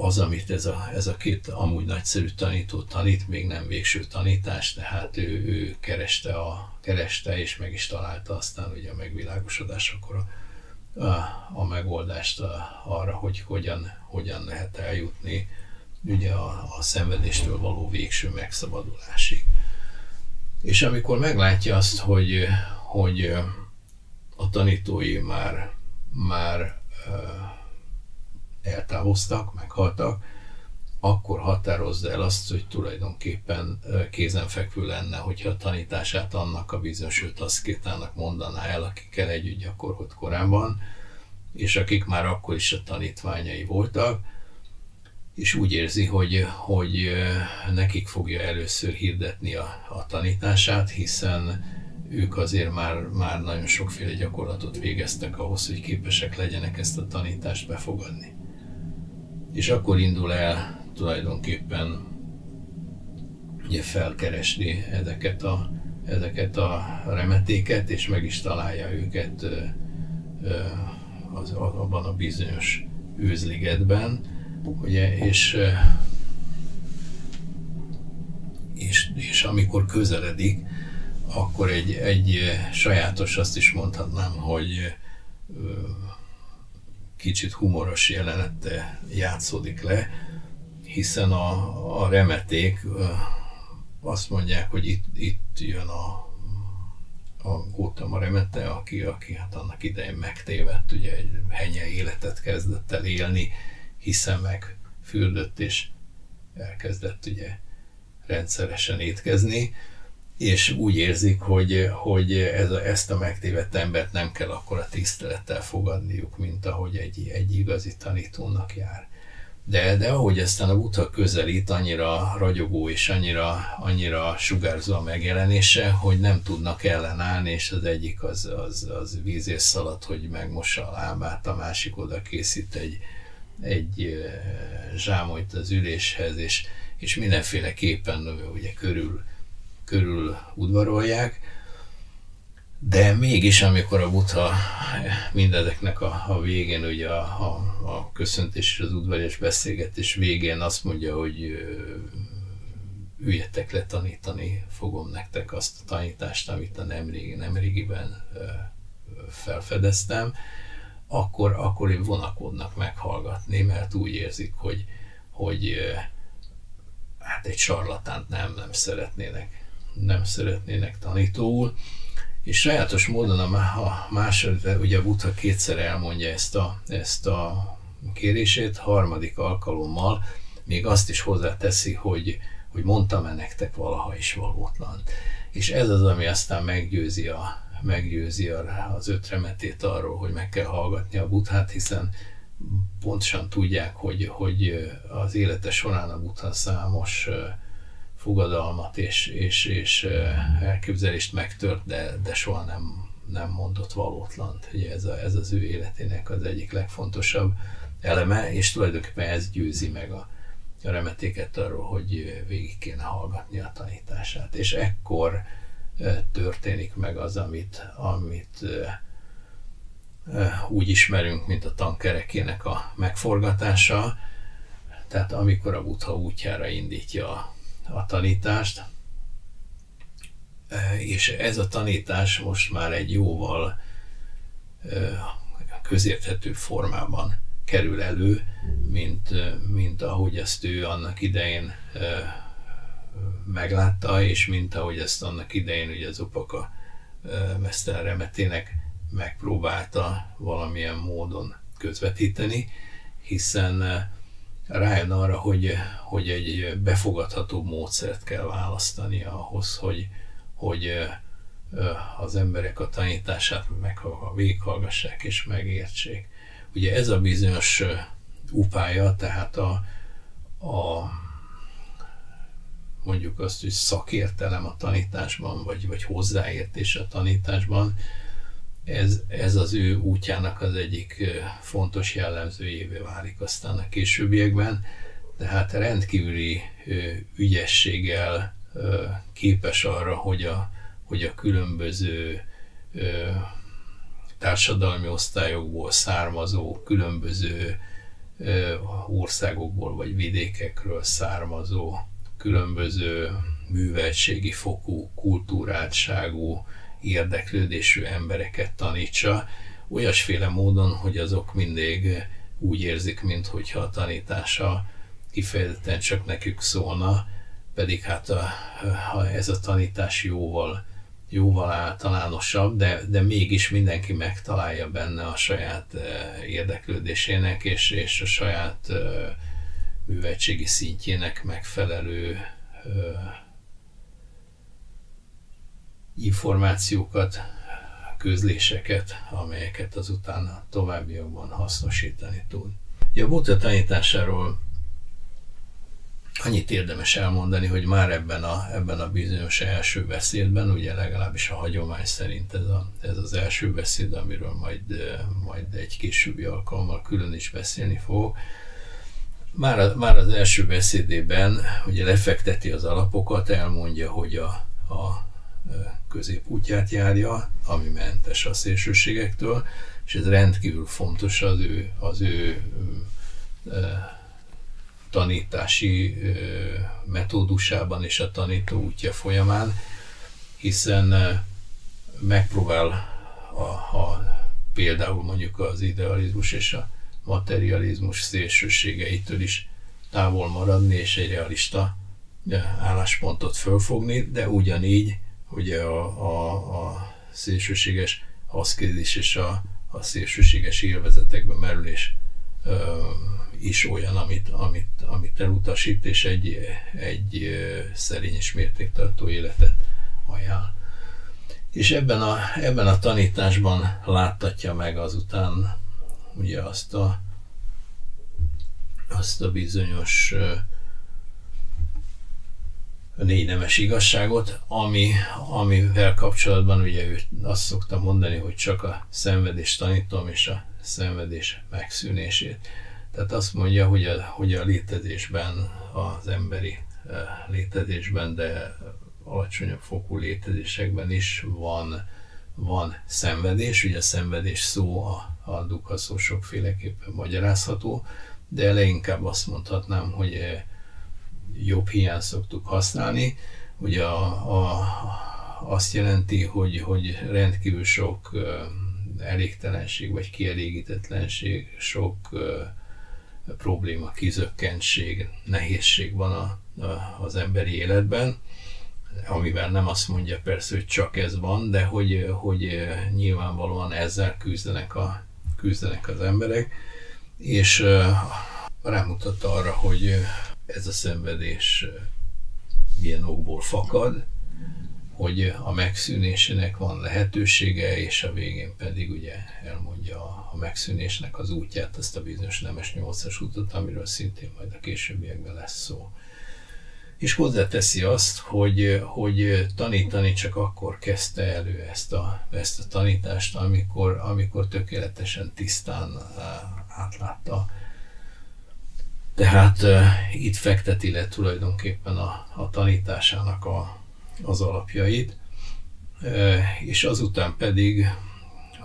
az, amit ez a, ez a két amúgy nagyszerű tanító tanít, még nem végső tanítás, tehát ő, ő kereste, a, kereste és meg is találta aztán ugye a megvilágosodásakor a, a, a megoldást a, arra, hogy hogyan, hogyan lehet eljutni ugye a, a szenvedéstől való végső megszabadulásig. És amikor meglátja azt, hogy, hogy a tanítói már, már eltávoztak, meghaltak, akkor határozza el azt, hogy tulajdonképpen kézenfekvő lenne, hogyha a tanítását annak a bizonyos öt aszkétának mondaná el, akikkel együtt gyakorolt korábban, és akik már akkor is a tanítványai voltak, és úgy érzi, hogy, hogy nekik fogja először hirdetni a, a tanítását, hiszen ők azért már, már nagyon sokféle gyakorlatot végeztek ahhoz, hogy képesek legyenek ezt a tanítást befogadni. És akkor indul el tulajdonképpen ugye felkeresni ezeket a, ezeket a remetéket, és meg is találja őket az, abban a bizonyos őzligetben, ugye, és, és, és amikor közeledik, akkor egy, egy sajátos, azt is mondhatnám, hogy kicsit humoros jelenete játszódik le, hiszen a, a remeték azt mondják, hogy itt, itt jön a, a Gautama remete, aki, aki hát annak idején megtévedt, ugye egy henye életet kezdett el élni, hiszen meg fürdött és elkezdett ugye rendszeresen étkezni, és úgy érzik, hogy, hogy ez a, ezt a megtévedt embert nem kell akkor a tisztelettel fogadniuk, mint ahogy egy, egy igazi tanítónak jár. De, de ahogy aztán a Buddha közelít, annyira ragyogó és annyira, annyira sugárzó a megjelenése, hogy nem tudnak ellenállni, és az egyik az, az, az vízés szalad, hogy megmossa a lábát, a másik oda készít egy, egy zsámolyt az üléshez, és, és mindenféleképpen ugye körül körül udvarolják, de mégis, amikor a Buddha mindezeknek a, a végén, ugye a, a, a köszöntés és az udvarias beszélgetés végén azt mondja, hogy üljetek le tanítani, fogom nektek azt a tanítást, amit a nemrégi, nemrégiben felfedeztem, akkor, akkor vonakodnak meghallgatni, mert úgy érzik, hogy, hogy hát egy sarlatánt nem, nem szeretnének nem szeretnének tanítóul, és sajátos módon a, a második, ugye a Buddha kétszer elmondja ezt a, ezt a kérését, harmadik alkalommal még azt is hozzáteszi, hogy, hogy mondtam-e nektek valaha is valótlan. És ez az, ami aztán meggyőzi, a, meggyőzi a, az öt remetét arról, hogy meg kell hallgatni a buthát, hiszen pontosan tudják, hogy, hogy az élete során a butha számos fogadalmat és, és, és elképzelést megtört, de, de soha nem, nem mondott valótlant. Ugye ez, a, ez az ő életének az egyik legfontosabb eleme, és tulajdonképpen ez győzi meg a, a remetéket arról, hogy végig kéne hallgatni a tanítását. És ekkor történik meg az, amit, amit úgy ismerünk, mint a tankerekének a megforgatása, tehát amikor a Buddha útjára indítja tanítást, e, és ez a tanítás most már egy jóval e, közérthető formában kerül elő, mint, mint ahogy ezt ő annak idején e, meglátta, és mint ahogy ezt annak idején ugye az opaka Mesztel Remetének megpróbálta valamilyen módon közvetíteni, hiszen rájön arra, hogy, hogy egy befogadható módszert kell választani ahhoz, hogy, hogy az emberek a tanítását meg végighallgassák és megértsék. Ugye ez a bizonyos upája, tehát a, a mondjuk azt, hogy szakértelem a tanításban, vagy, vagy hozzáértés a tanításban, ez, ez az ő útjának az egyik fontos jellemzőjévé válik aztán a későbbiekben, tehát rendkívüli ügyességgel képes arra, hogy a, hogy a különböző társadalmi osztályokból származó, különböző országokból vagy vidékekről származó, különböző műveltségi fokú, kultúráltságú, érdeklődésű embereket tanítsa, olyasféle módon, hogy azok mindig úgy érzik, mintha a tanítása kifejezetten csak nekük szólna, pedig hát a, ha ez a tanítás jóval, jóval általánosabb, de, de mégis mindenki megtalálja benne a saját érdeklődésének és, és a saját műveltségi szintjének megfelelő információkat, közléseket, amelyeket azután a továbbiakban hasznosítani tud. Ja, a Buddha tanításáról annyit érdemes elmondani, hogy már ebben a, ebben a bizonyos első beszédben, ugye legalábbis a hagyomány szerint ez, a, ez az első beszéd, amiről majd, majd egy későbbi alkalommal külön is beszélni fog, már, már az első beszédében ugye lefekteti az alapokat, elmondja, hogy a, a középútját járja, ami mentes a szélsőségektől, és ez rendkívül fontos az ő, az ő tanítási metódusában és a tanító útja folyamán, hiszen megpróbál a, a, például mondjuk az idealizmus és a materializmus szélsőségeitől is távol maradni, és egy realista álláspontot fölfogni, de ugyanígy ugye a, a, a szélsőséges aszkézis és a, a szélsőséges élvezetekbe merülés ö, is olyan, amit, amit, amit elutasít, és egy, egy szerény és mértéktartó életet ajánl. És ebben a, ebben a tanításban láttatja meg azután ugye azt a, azt a bizonyos négy nemes igazságot, ami, amivel kapcsolatban ugye ő azt szokta mondani, hogy csak a szenvedés tanítom, és a szenvedés megszűnését. Tehát azt mondja, hogy a, hogy a létezésben, az emberi létezésben, de alacsonyabb fokú létezésekben is van, van szenvedés. Ugye a szenvedés szó a, a dukha szó sokféleképpen magyarázható, de leginkább azt mondhatnám, hogy jobb hiány szoktuk használni. Ugye a, a, azt jelenti, hogy, hogy rendkívül sok elégtelenség vagy kielégítetlenség, sok probléma, kizökkentség, nehézség van a, a, az emberi életben, amivel nem azt mondja persze, hogy csak ez van, de hogy, hogy nyilvánvalóan ezzel küzdenek, a, küzdenek az emberek, és rámutatta arra, hogy ez a szenvedés milyen okból fakad, hogy a megszűnésének van lehetősége, és a végén pedig ugye elmondja a megszűnésnek az útját, azt a bizonyos nemes nyolcas utat, amiről szintén majd a későbbiekben lesz szó. És hozzáteszi azt, hogy, hogy tanítani csak akkor kezdte elő ezt a, ezt a tanítást, amikor, amikor tökéletesen tisztán átlátta tehát uh, itt fekteti le tulajdonképpen a, a tanításának a, az alapjait, uh, és azután pedig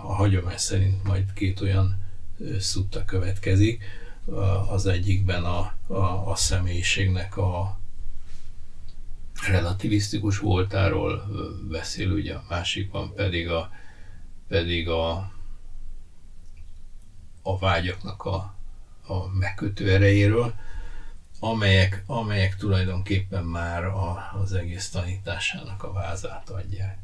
a hagyomány szerint majd két olyan uh, szutta következik, uh, az egyikben a, a, a személyiségnek a relativisztikus voltáról beszél, ugye a másikban pedig a, pedig a, a vágyaknak a, a megkötő erejéről, amelyek, amelyek tulajdonképpen már a, az egész tanításának a vázát adják.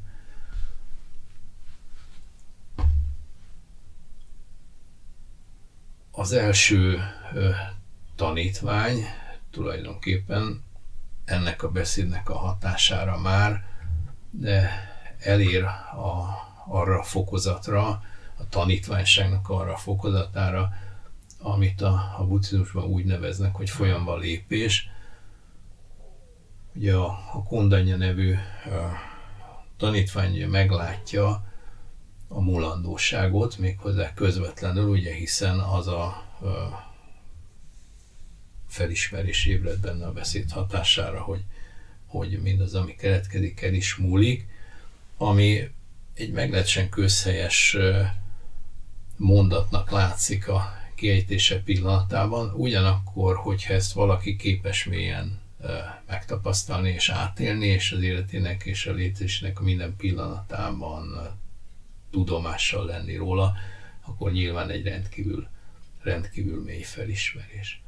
Az első ö, tanítvány tulajdonképpen ennek a beszédnek a hatására már de elér a, arra a fokozatra, a tanítványságnak arra a fokozatára, amit a, a buddhizmusban úgy neveznek, hogy folyamba lépés. Ugye a, a Kondanya nevű a tanítvány meglátja a mulandóságot, méghozzá közvetlenül, ugye hiszen az a, a felismerés ébred benne a beszéd hatására, hogy, hogy mindaz, ami keletkezik, el is múlik, ami egy meglehetősen közhelyes mondatnak látszik a kiejtése pillanatában, ugyanakkor, hogyha ezt valaki képes mélyen megtapasztalni és átélni, és az életének és a létezésnek a minden pillanatában tudomással lenni róla, akkor nyilván egy rendkívül, rendkívül mély felismerés.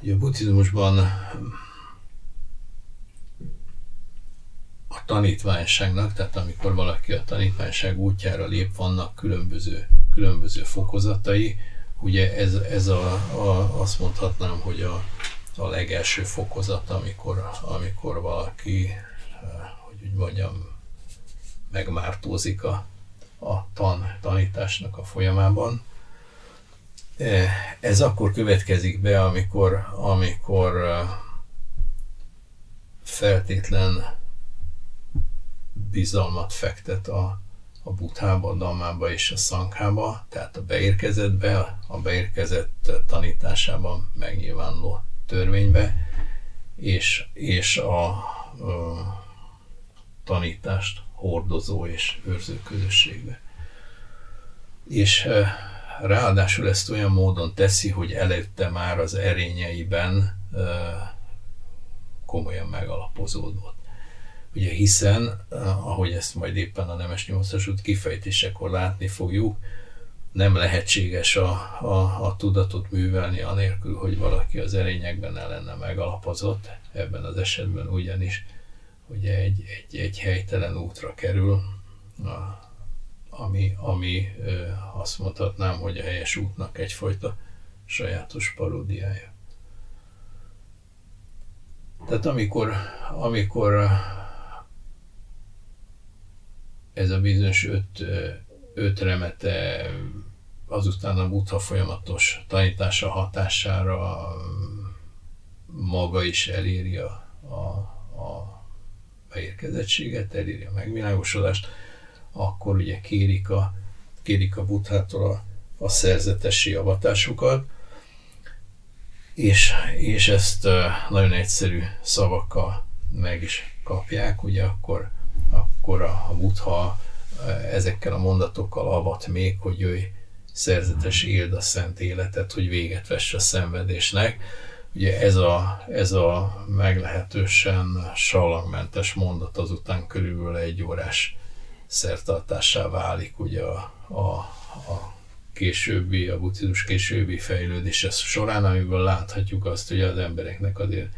Ugye a buddhizmusban a tanítványságnak, tehát amikor valaki a tanítványság útjára lép, vannak különböző, különböző fokozatai. Ugye ez, ez a, a, azt mondhatnám, hogy a, a legelső fokozat, amikor, amikor valaki, eh, hogy úgy mondjam, megmártózik a, a tan, tanításnak a folyamában. Eh, ez akkor következik be, amikor, amikor eh, feltétlen bizalmat fektet a, a buthába, a dammába és a szankhába, tehát a beérkezettbe, a beérkezett tanításában megnyilvánuló törvénybe, és, és a, a tanítást hordozó és őrző közösségbe. És ráadásul ezt olyan módon teszi, hogy előtte már az erényeiben komolyan megalapozódott. Ugye hiszen, eh, ahogy ezt majd éppen a Nemes 8 út kifejtésekor látni fogjuk, nem lehetséges a, a, a tudatot művelni anélkül, hogy valaki az erényekben ne lenne megalapozott. Ebben az esetben ugyanis ugye egy, egy, egy helytelen útra kerül, a, ami, ami eh, azt mondhatnám, hogy a helyes útnak egyfajta sajátos paródiája. Tehát amikor, amikor ez a bizonyos öt, öt remete azután a buddha folyamatos tanítása hatására maga is eléri a, a, a beérkezettséget, eléri a megvilágosodást, akkor ugye kérik a, kérik a buddhától a, a szerzetesi avatásukat, és, és ezt nagyon egyszerű szavakkal meg is kapják, ugye akkor akkor a, a Buddha ezekkel a mondatokkal avat még, hogy jöjj szerzetes éld a szent életet, hogy véget vesse a szenvedésnek. Ugye ez a, ez a meglehetősen salangmentes mondat azután körülbelül egy órás szertartássá válik ugye a, a, a későbbi, a buddhizmus későbbi fejlődése során, amiből láthatjuk azt, hogy az embereknek azért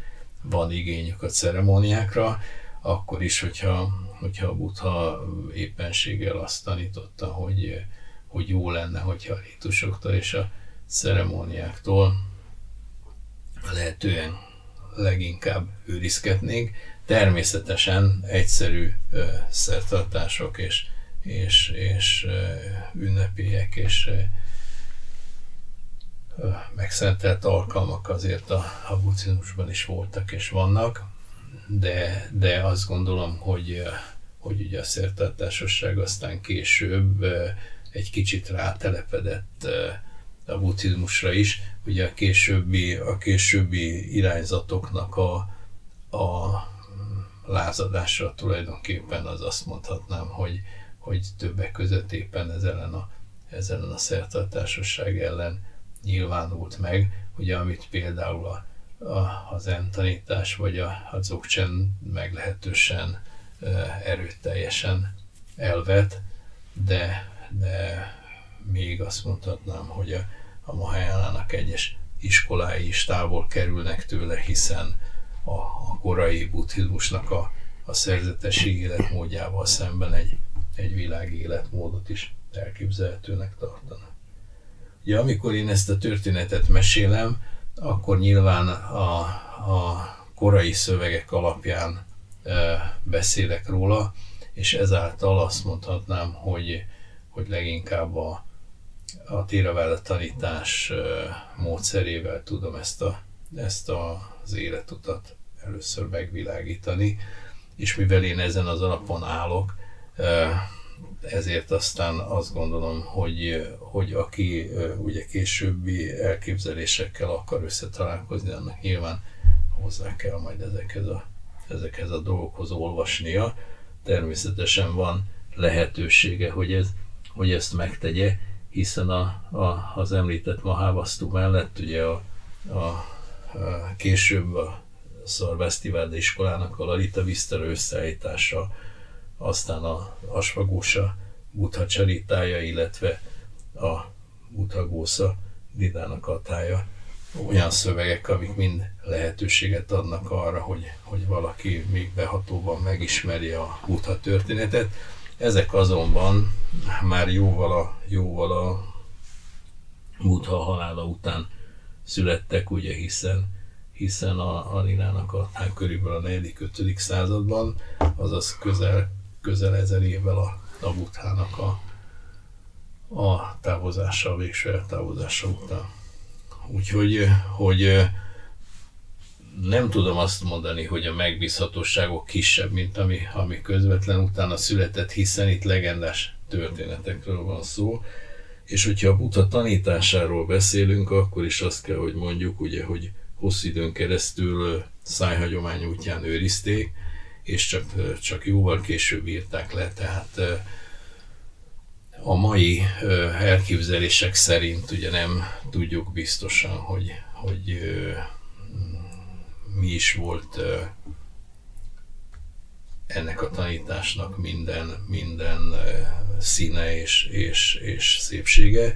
van igényük a ceremóniákra, akkor is, hogyha hogyha a Buddha éppenséggel azt tanította, hogy, hogy jó lenne, hogyha a rítusoktól és a ceremóniáktól lehetően leginkább őrizkednénk. Természetesen egyszerű szertartások és, és, és ünnepélyek és megszentelt alkalmak azért a, a buddhizmusban is voltak és vannak de, de azt gondolom, hogy, hogy ugye a szertartásosság aztán később egy kicsit rátelepedett a buddhizmusra is. Ugye a későbbi, a későbbi irányzatoknak a, a lázadása tulajdonképpen az azt mondhatnám, hogy, hogy többek között éppen ez ellen a, ez ellen a szertartásosság ellen nyilvánult meg, ugye amit például a a, a zen tanítás, vagy a, a dzogchen meglehetősen erőteljesen elvet, de, de még azt mondhatnám, hogy a, a Mahajánának egyes iskolái is távol kerülnek tőle, hiszen a, a korai buddhizmusnak a, a szerzetesi életmódjával szemben egy, egy világi életmódot is elképzelhetőnek tartanak. Ja, amikor én ezt a történetet mesélem, akkor nyilván a, a korai szövegek alapján beszélek róla, és ezáltal azt mondhatnám, hogy, hogy leginkább a, a Theravada tanítás módszerével tudom ezt, a, ezt a, az életutat először megvilágítani, és mivel én ezen az alapon állok, ezért aztán azt gondolom, hogy, hogy aki ugye későbbi elképzelésekkel akar összetalálkozni, annak nyilván hozzá kell majd ezekhez a, ezekhez a dolgokhoz olvasnia. Természetesen van lehetősége, hogy, ez, hogy ezt megtegye, hiszen a, a, az említett Mahavasztú mellett ugye a, a, a később a Szarvesztivád iskolának a Lalita Vista összeállítása, aztán a Asvagósa Buddha csaritája, illetve a Buddha Didának a tája, olyan szövegek, amik mind lehetőséget adnak arra, hogy, hogy valaki még behatóban megismerje a Buddha történetet. Ezek azonban már jóval a, jóval a Buddha halála után születtek, ugye, hiszen hiszen a, a Ninának a körülbelül a 4.-5. században, azaz közel, közel ezer évvel a, a Buthának a, a távozása, a végső eltávozása után. Úgyhogy hogy nem tudom azt mondani, hogy a megbízhatóságok kisebb, mint ami, ami közvetlen utána született, hiszen itt legendás történetekről van szó, és hogyha a Buta tanításáról beszélünk, akkor is azt kell, hogy mondjuk, ugye, hogy hosszú időn keresztül szájhagyomány útján őrizték, és csak, csak jóval később írták le, tehát a mai elképzelések szerint ugye nem tudjuk biztosan, hogy, hogy mi is volt ennek a tanításnak minden, minden színe és, és, és szépsége,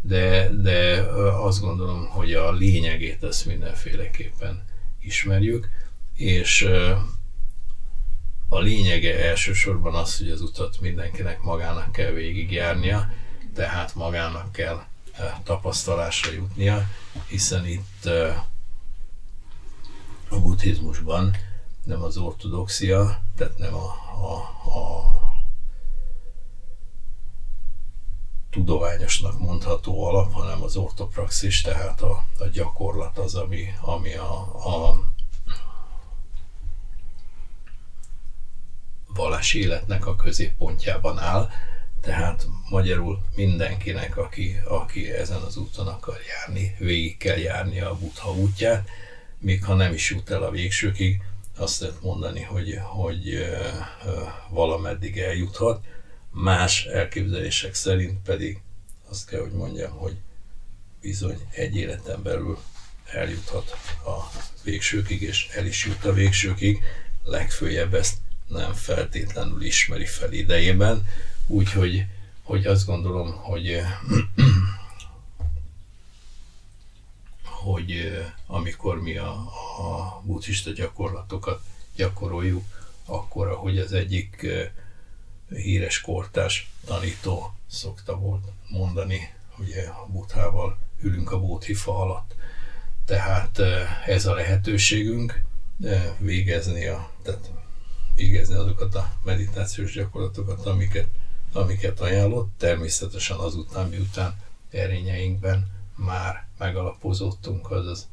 de, de azt gondolom, hogy a lényegét ezt mindenféleképpen ismerjük, és a lényege elsősorban az, hogy az utat mindenkinek magának kell végigjárnia, tehát magának kell tapasztalásra jutnia, hiszen itt a buddhizmusban nem az ortodoxia, tehát nem a, a, a tudományosnak mondható alap, hanem az ortopraxis, tehát a, a gyakorlat az, ami, ami a, a vallás életnek a középpontjában áll, tehát magyarul mindenkinek, aki, aki ezen az úton akar járni, végig kell járni a Buddha útját, még ha nem is jut el a végsőkig, azt lehet mondani, hogy, hogy valameddig eljuthat, Más elképzelések szerint pedig azt kell, hogy mondjam, hogy bizony egy életen belül eljuthat a végsőkig, és el is jut a végsőkig, legfőjebb ezt nem feltétlenül ismeri fel idejében, úgyhogy hogy azt gondolom, hogy hogy amikor mi a, a buddhista gyakorlatokat gyakoroljuk, akkor, ahogy az egyik híres kortás tanító szokta volt mondani, ugye a buthával ülünk a bóthifa alatt. Tehát eh, ez a lehetőségünk eh, végezni, a, tehát végezni azokat a meditációs gyakorlatokat, amiket, amiket ajánlott. Természetesen azután, miután erényeinkben már megalapozottunk, azaz,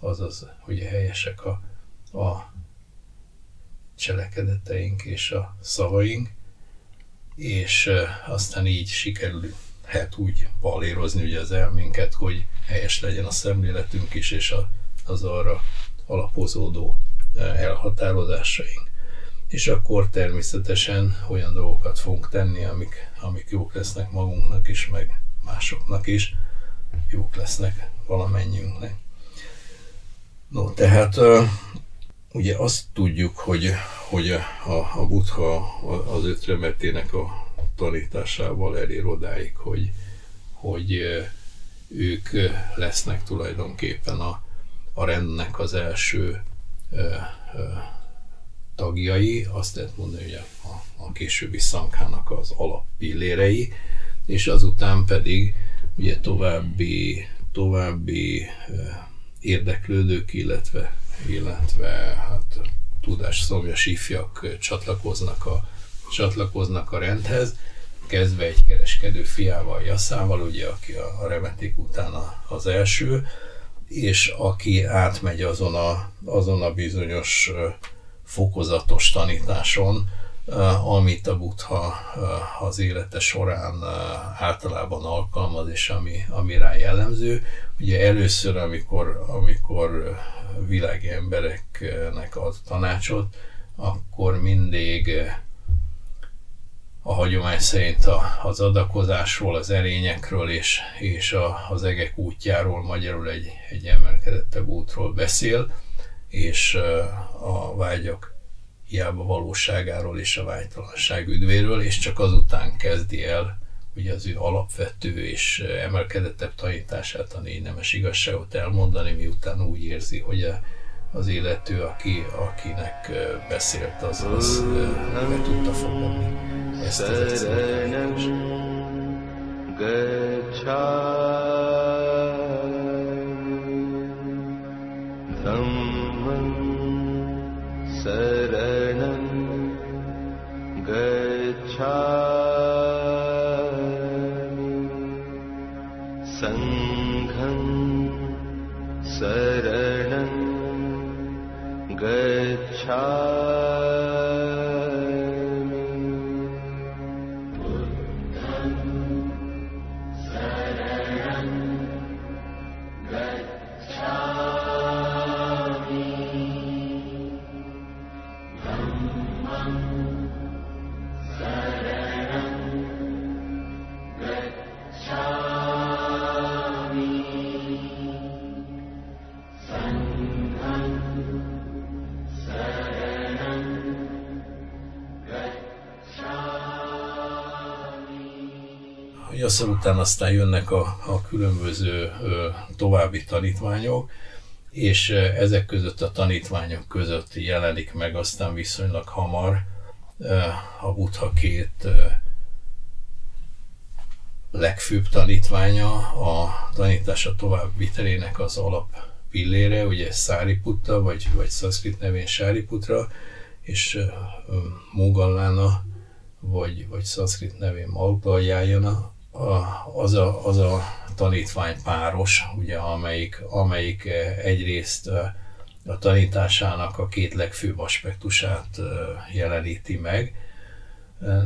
azaz ugye helyesek a, a cselekedeteink és a szavaink, és aztán így sikerülhet úgy palérozni ugye az elménket, hogy helyes legyen a szemléletünk is, és a, az arra alapozódó elhatározásaink. És akkor természetesen olyan dolgokat fogunk tenni, amik, amik jók lesznek magunknak is, meg másoknak is, jók lesznek valamennyiünknek. No, tehát ugye azt tudjuk, hogy, hogy a, a buddha az ötremetének a tanításával elér odáig, hogy, hogy ők lesznek tulajdonképpen a, a rendnek az első tagjai, azt lehet mondani, hogy a, a későbbi szankának az alappillérei, és azután pedig ugye további, további érdeklődők, illetve illetve hát tudás szomjas ifjak csatlakoznak a, csatlakoznak a rendhez, kezdve egy kereskedő fiával, Jasszával, ugye, aki a, remeték után az első, és aki átmegy azon a, azon a bizonyos fokozatos tanításon, amit a Buddha az élete során általában alkalmaz, és ami, ami rá jellemző. Ugye először, amikor, amikor világi embereknek ad tanácsot, akkor mindig a hagyomány szerint az adakozásról, az erényekről és, és a, az egek útjáról, magyarul egy, egy emelkedettebb útról beszél, és a vágyak hiába valóságáról és a vágytalanság üdvéről, és csak azután kezdi el ugye az ő alapvető és emelkedettebb tanítását, a négy nemes igazságot elmondani, miután úgy érzi, hogy az illető, aki, akinek beszélt, az, az be tudta fogadni ezt az गच्छामि सङ्घं शरणं गच्छामि। Jasszal után aztán jönnek a, a különböző további tanítványok, és ezek között a tanítványok között jelenik meg aztán viszonylag hamar a Buddha két legfőbb tanítványa, a tanítása továbbvitelének az alap pillére, ugye Száriputta, vagy, vagy szanszkrit nevén Sáriputra, és Mogallána, vagy, vagy szanszkrit nevén Malpajájana, az a, az a tanítvány páros, ugye, amelyik, amelyik eh, egyrészt eh, a tanításának a két legfőbb aspektusát eh, jeleníti meg,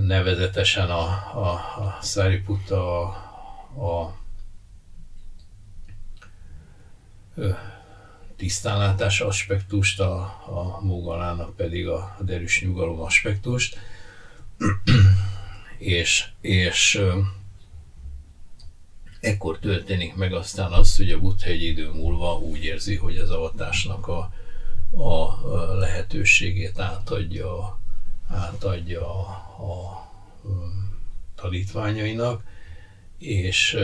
nevezetesen a, a, a Sariputta a, a tisztánlátás aspektust, a, a Mógalának pedig a derűs nyugalom aspektust, és, és ekkor történik meg aztán az, hogy a Buddha egy idő múlva úgy érzi, hogy az avatásnak a, a lehetőségét átadja, átadja a, a tanítványainak, és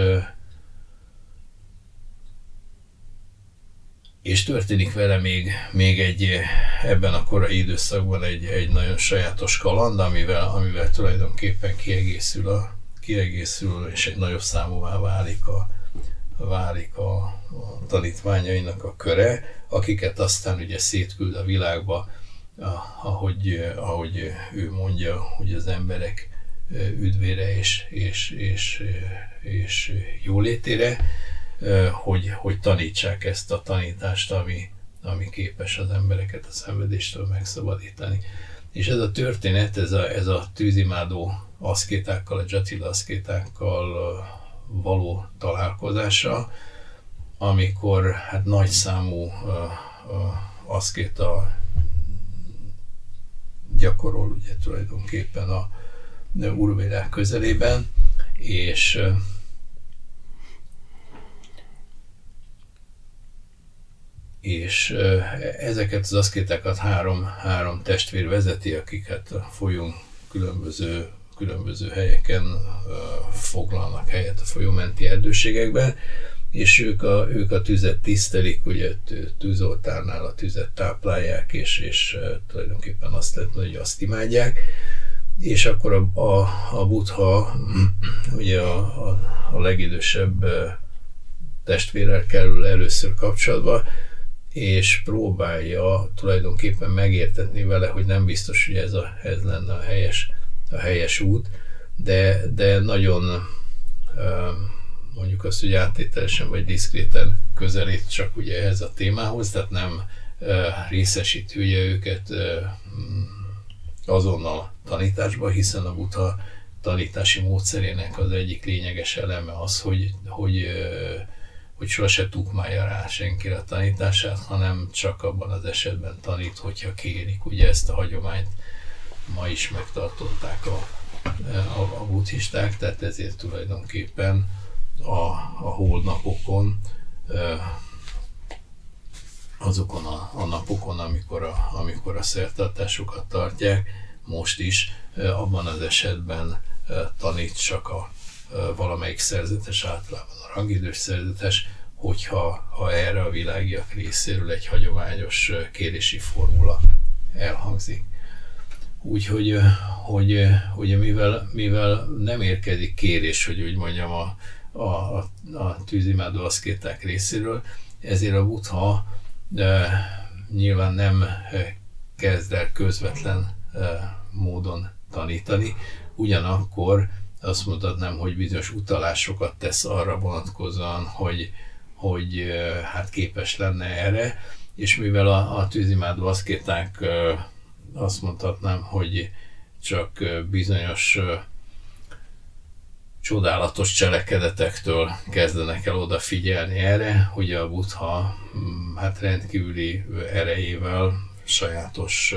és történik vele még, még egy ebben a korai időszakban egy, egy nagyon sajátos kaland, amivel, amivel tulajdonképpen kiegészül a, kiegészül, és egy nagyobb számúvá válik a, válik a, a tanítványainak a köre, akiket aztán ugye szétküld a világba, ahogy, ahogy ő mondja, hogy az emberek üdvére és, és, és, és jólétére, hogy, hogy tanítsák ezt a tanítást, ami, ami képes az embereket a szenvedéstől megszabadítani. És ez a történet, ez a, ez a tűzimádó aszkétákkal, a Jatila aszkétákkal való találkozása, amikor hát nagy számú aszkéta gyakorol ugye tulajdonképpen a Urvélák közelében, és és ezeket az aszkétákat három, három testvér vezeti, akiket a folyón különböző különböző helyeken foglalnak helyet a folyómenti erdőségekben, és ők a, ők a tüzet tisztelik, ugye tűzoltárnál a tüzet táplálják, és, és tulajdonképpen azt lehet, hogy azt imádják. És akkor a, a, a Buddha, ugye a, a, a legidősebb testvérrel kerül először kapcsolatba, és próbálja tulajdonképpen megértetni vele, hogy nem biztos, hogy ez, a, ez lenne a helyes a helyes út, de, de nagyon mondjuk azt, hogy áttételesen vagy diszkréten közelít csak ugye ehhez a témához, tehát nem részesíti ugye őket azonnal tanításba, hiszen a buta tanítási módszerének az egyik lényeges eleme az, hogy, hogy, hogy sose tukmálja rá senkire a tanítását, hanem csak abban az esetben tanít, hogyha kérik. Ugye ezt a hagyományt ma is megtartották a, a, a buddhisták, tehát ezért tulajdonképpen a, a holnapokon azokon a, a napokon, amikor a, amikor a szertartásokat tartják, most is abban az esetben tanít csak a valamelyik szerzetes, általában a rangidős szerzetes, hogyha ha erre a világiak részéről egy hagyományos kérési formula elhangzik. Úgyhogy hogy, hogy mivel, mivel nem érkezik kérés, hogy úgy mondjam, a, a, a tűzimádó aszkéták részéről, ezért a buddha de nyilván nem kezd el közvetlen módon tanítani, ugyanakkor azt mondhatnám, hogy bizonyos utalásokat tesz arra vonatkozóan, hogy, hogy hát képes lenne erre, és mivel a, a tűzimádó aszkéták azt mondhatnám, hogy csak bizonyos csodálatos cselekedetektől kezdenek el odafigyelni erre, hogy a buddha mm, hát rendkívüli erejével sajátos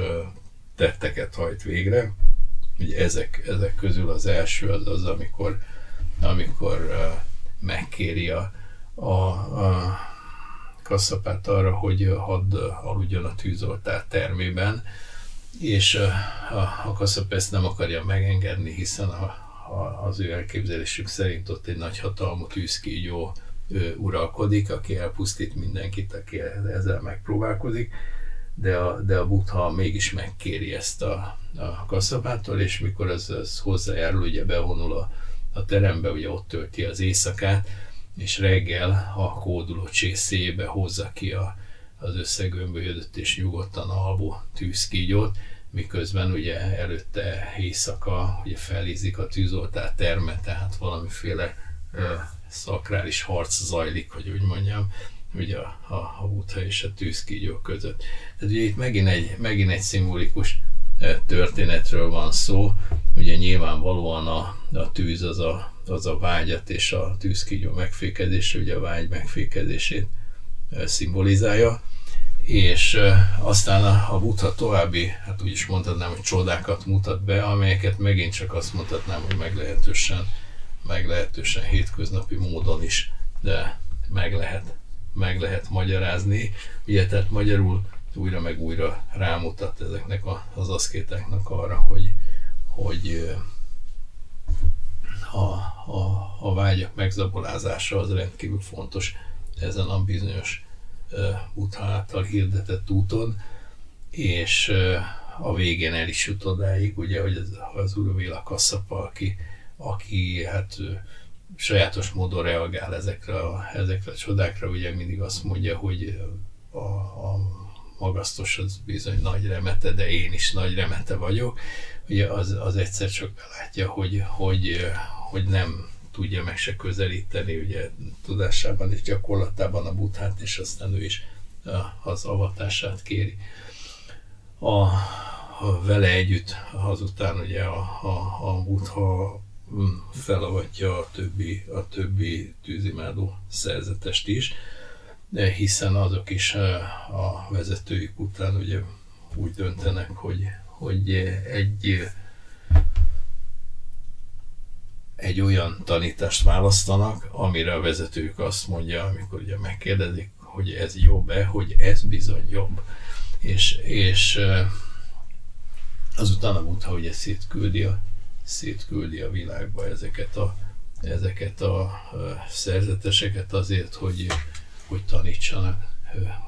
tetteket hajt végre. Ugye ezek, ezek közül az első az az, amikor, amikor megkéri a, a, a kasszapát arra, hogy hadd aludjon a tűzoltár termében, és a, a kasszap ezt nem akarja megengedni, hiszen a, az ő elképzelésük szerint ott egy nagy hatalmú tűzkígyó uralkodik, aki elpusztít mindenkit, aki ezzel megpróbálkozik, de a, de a buddha mégis megkéri ezt a, a kaszabától, és mikor az, az hozzájárul, ugye bevonul a, a terembe, ugye ott tölti az éjszakát, és reggel a kóduló csészébe hozza ki a, az összegömbölyödött és nyugodtan alvó tűzkígyót, miközben ugye előtte éjszaka ugye felízik a tűzoltár terme, tehát valamiféle ö, szakrális harc zajlik, hogy úgy mondjam, ugye a, a, a Buddha és a tűzkígyó között. Tehát ugye itt megint egy, megint egy szimbolikus történetről van szó, ugye nyilvánvalóan a, a tűz az a, az a vágyat és a tűzkígyó megfékezése, ugye a vágy megfékezését szimbolizálja, és aztán a, a Buddha további, hát úgy is mondhatnám, hogy csodákat mutat be, amelyeket megint csak azt mondhatnám, hogy meglehetősen, meglehetősen hétköznapi módon is, de meg lehet, meg lehet magyarázni. Ugye, tehát magyarul újra meg újra rámutat ezeknek a, az aszkéteknek arra, hogy, hogy a, a, a vágyak megzabolázása az rendkívül fontos ezen a bizonyos által hirdetett úton, és a végén el is jut odáig, ugye, hogy az, az Uruvéla Kasszapa, aki, aki hát sajátos módon reagál ezekre a, ezekre a csodákra, ugye mindig azt mondja, hogy a, a magasztos az bizony nagy remete, de én is nagy remete vagyok. Ugye az, az egyszer csak belátja, hogy, hogy, hogy nem tudja meg se közelíteni, ugye tudásában és gyakorlatában a buthát, és aztán ő is az avatását kéri. A, a vele együtt azután ugye a, a, a butha mm, felavatja a többi, a többi tűzimádó szerzetest is, de hiszen azok is a vezetőik után ugye úgy döntenek, hogy, hogy egy egy olyan tanítást választanak, amire a vezetők azt mondja, amikor ugye megkérdezik, hogy ez jobb-e, hogy ez bizony jobb. És, és azután a Buddha ugye szétküldi a, szétküldi a világba ezeket a, ezeket a szerzeteseket azért, hogy, hogy tanítsanak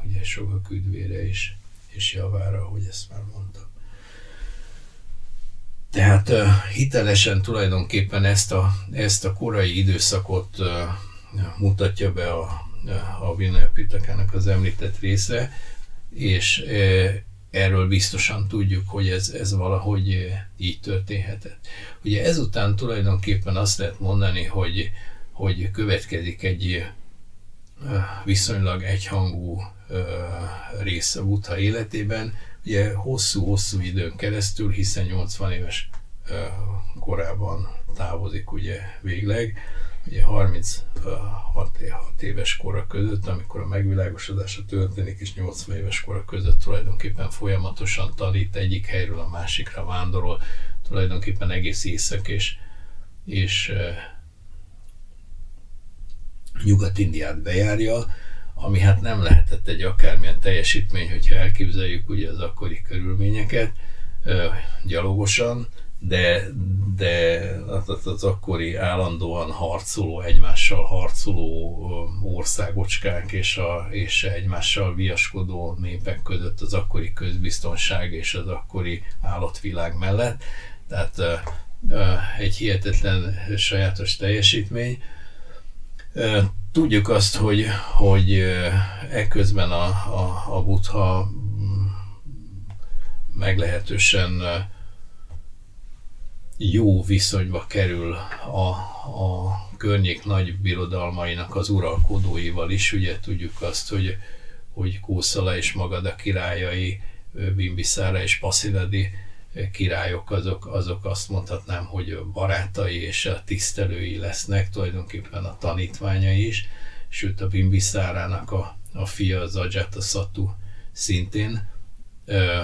ugye sokak üdvére is, és javára, hogy ezt már mondtam. Tehát hitelesen tulajdonképpen ezt a, ezt a korai időszakot mutatja be a, a Vinaya Pitakának az említett része, és erről biztosan tudjuk, hogy ez, ez valahogy így történhetett. Ugye ezután tulajdonképpen azt lehet mondani, hogy, hogy következik egy viszonylag egyhangú része Buddha életében, ugye hosszú-hosszú időn keresztül, hiszen 80 éves korában távozik ugye végleg, ugye 36 éves kora között, amikor a megvilágosodása történik, és 80 éves kora között tulajdonképpen folyamatosan tanít egyik helyről a másikra vándorol, tulajdonképpen egész észak és, és Nyugat-Indiát bejárja, ami hát nem lehetett egy akármilyen teljesítmény, hogyha elképzeljük ugye az akkori körülményeket gyalogosan, de, de az, az akkori állandóan harcoló, egymással harcoló országocskák és, a, és egymással viaskodó népek között az akkori közbiztonság és az akkori állatvilág mellett. Tehát egy hihetetlen sajátos teljesítmény. Tudjuk azt, hogy, hogy ekközben a, a, a Buddha mm, meglehetősen jó viszonyba kerül a, a környék nagy birodalmainak az uralkodóival is. Ugye tudjuk azt, hogy, hogy Kószala és Magada királyai, Bimbiszára és Pasiladi királyok, azok, azok azt mondhatnám, hogy barátai és a tisztelői lesznek, tulajdonképpen a tanítványai is, sőt a Bimbiszárának a, a fia, az Ajata Satu szintén, ö,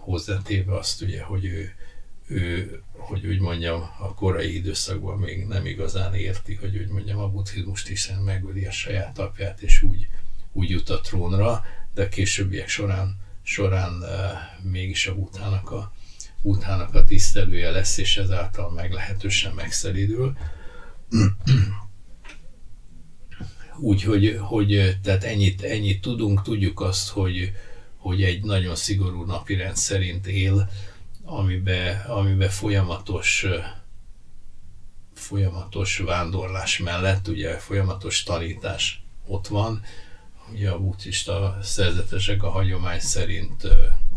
hozzátéve azt ugye, hogy ő, ő, hogy úgy mondjam, a korai időszakban még nem igazán érti, hogy úgy mondjam, a buddhizmust hiszen megöli a saját apját, és úgy, úgy jut a trónra, de későbbiek során, során uh, mégis a butának a, butának a tisztelője lesz, és ezáltal meglehetősen megszelidül. Úgyhogy hogy, tehát ennyit, ennyit tudunk, tudjuk azt, hogy, hogy egy nagyon szigorú napirend szerint él, amiben, amiben folyamatos folyamatos vándorlás mellett, ugye folyamatos tanítás ott van. Ugye a buddhista szerzetesek a hagyomány szerint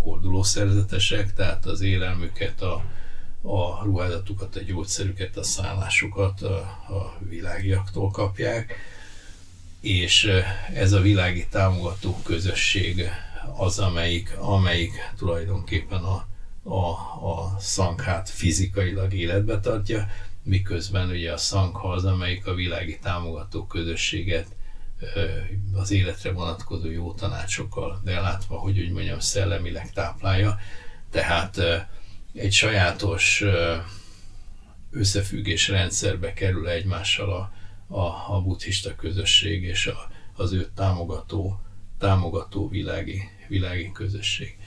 kolduló szerzetesek, tehát az élelmüket, a, a ruházatukat, a gyógyszerüket, a szállásukat a, a világiaktól kapják, és ez a világi támogató közösség az, amelyik, amelyik tulajdonképpen a, a, a szankhát fizikailag életbe tartja, miközben ugye a szankha az, amelyik a világi támogató közösséget az életre vonatkozó jó tanácsokkal, de látva, hogy úgy mondjam, szellemileg táplálja. Tehát egy sajátos összefüggés rendszerbe kerül egymással a, a, a buddhista közösség és a, az őt támogató, támogató világi, világi közösség.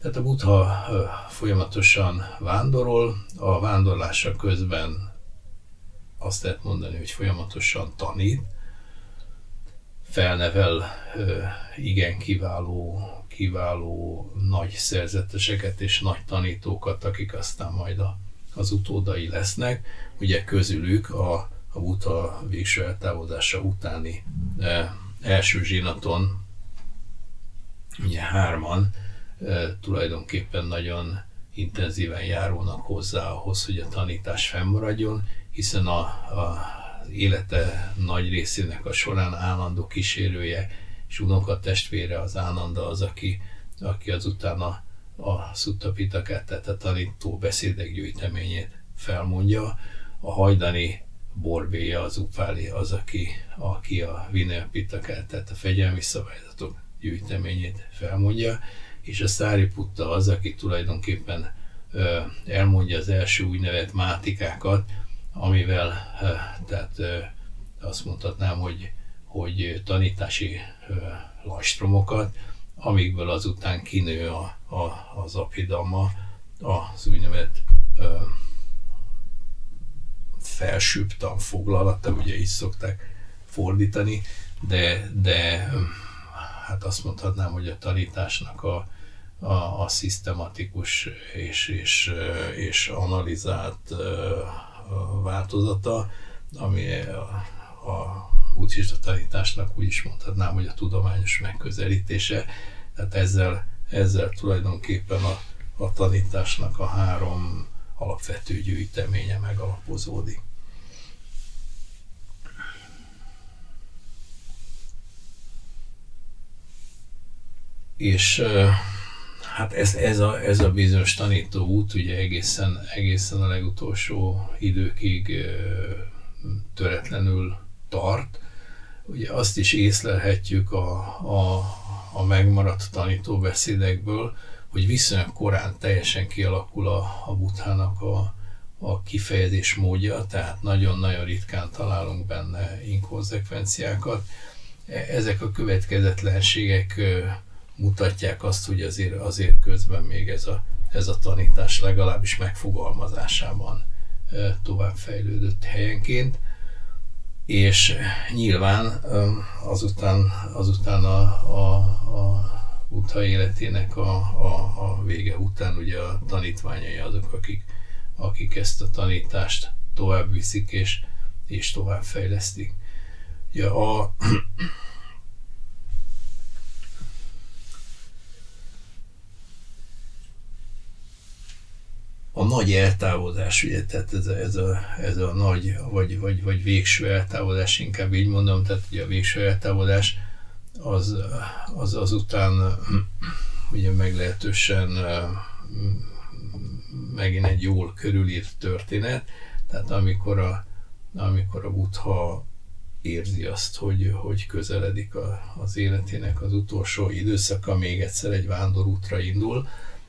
Tehát a Buddha folyamatosan vándorol, a vándorlása közben azt lehet mondani, hogy folyamatosan tanít, felnevel igen kiváló, kiváló nagy szerzeteseket és nagy tanítókat, akik aztán majd a, az utódai lesznek. Ugye közülük a, a Buddha végső eltávozása utáni e, első zsinaton ugye hárman tulajdonképpen nagyon intenzíven járulnak hozzá ahhoz, hogy a tanítás fennmaradjon, hiszen a, a élete nagy részének a során állandó kísérője és unokatestvére az Ánanda az, aki, aki azután a, a Sutta Pitakát, tehát a tanító beszédek gyűjteményét felmondja. A hajdani borbéja, az Upáli az, aki, aki a Vinaya Pitakát, tehát a fegyelmi szabályzatok gyűjteményét felmondja, és a Száriputta az, aki tulajdonképpen elmondja az első úgynevezett mátikákat, amivel tehát azt mondhatnám, hogy, hogy tanítási lajstromokat, amikből azután kinő a, a, az apidama, az úgynevezett felsőbb tanfoglalata, ugye így szokták fordítani, de, de hát azt mondhatnám, hogy a tanításnak a, a, a szisztematikus és, és, és analizált változata, ami a, a buddhista tanításnak úgy is mondhatnám, hogy a tudományos megközelítése, tehát ezzel ezzel tulajdonképpen a, a tanításnak a három alapvető gyűjteménye megalapozódik. És hát ez, ez, a, ez a bizonyos tanító út ugye egészen, egészen a legutolsó időkig töretlenül tart. Ugye azt is észlelhetjük a, a, a megmaradt tanítóbeszédekből, hogy viszonylag korán teljesen kialakul a, a buthának a, a kifejezés módja, tehát nagyon-nagyon ritkán találunk benne inkonzekvenciákat. E, ezek a következetlenségek mutatják azt, hogy azért, azért közben még ez a, ez a tanítás legalábbis megfogalmazásában tovább fejlődött helyenként, és nyilván azután, azután a, a, a Buddha életének a, a, a vége után ugye a tanítványai azok, akik, akik ezt a tanítást tovább viszik és, és tovább. Ugye a, a nagy eltávolodás, ugye, tehát ez a, ez a, ez a nagy, vagy, vagy, vagy végső eltávolodás, inkább így mondom, tehát ugye a végső eltávolodás az, az azután ugye meglehetősen megint egy jól körülírt történet, tehát amikor a, amikor a Buddha érzi azt, hogy, hogy közeledik a, az életének az utolsó időszaka, még egyszer egy vándorútra indul,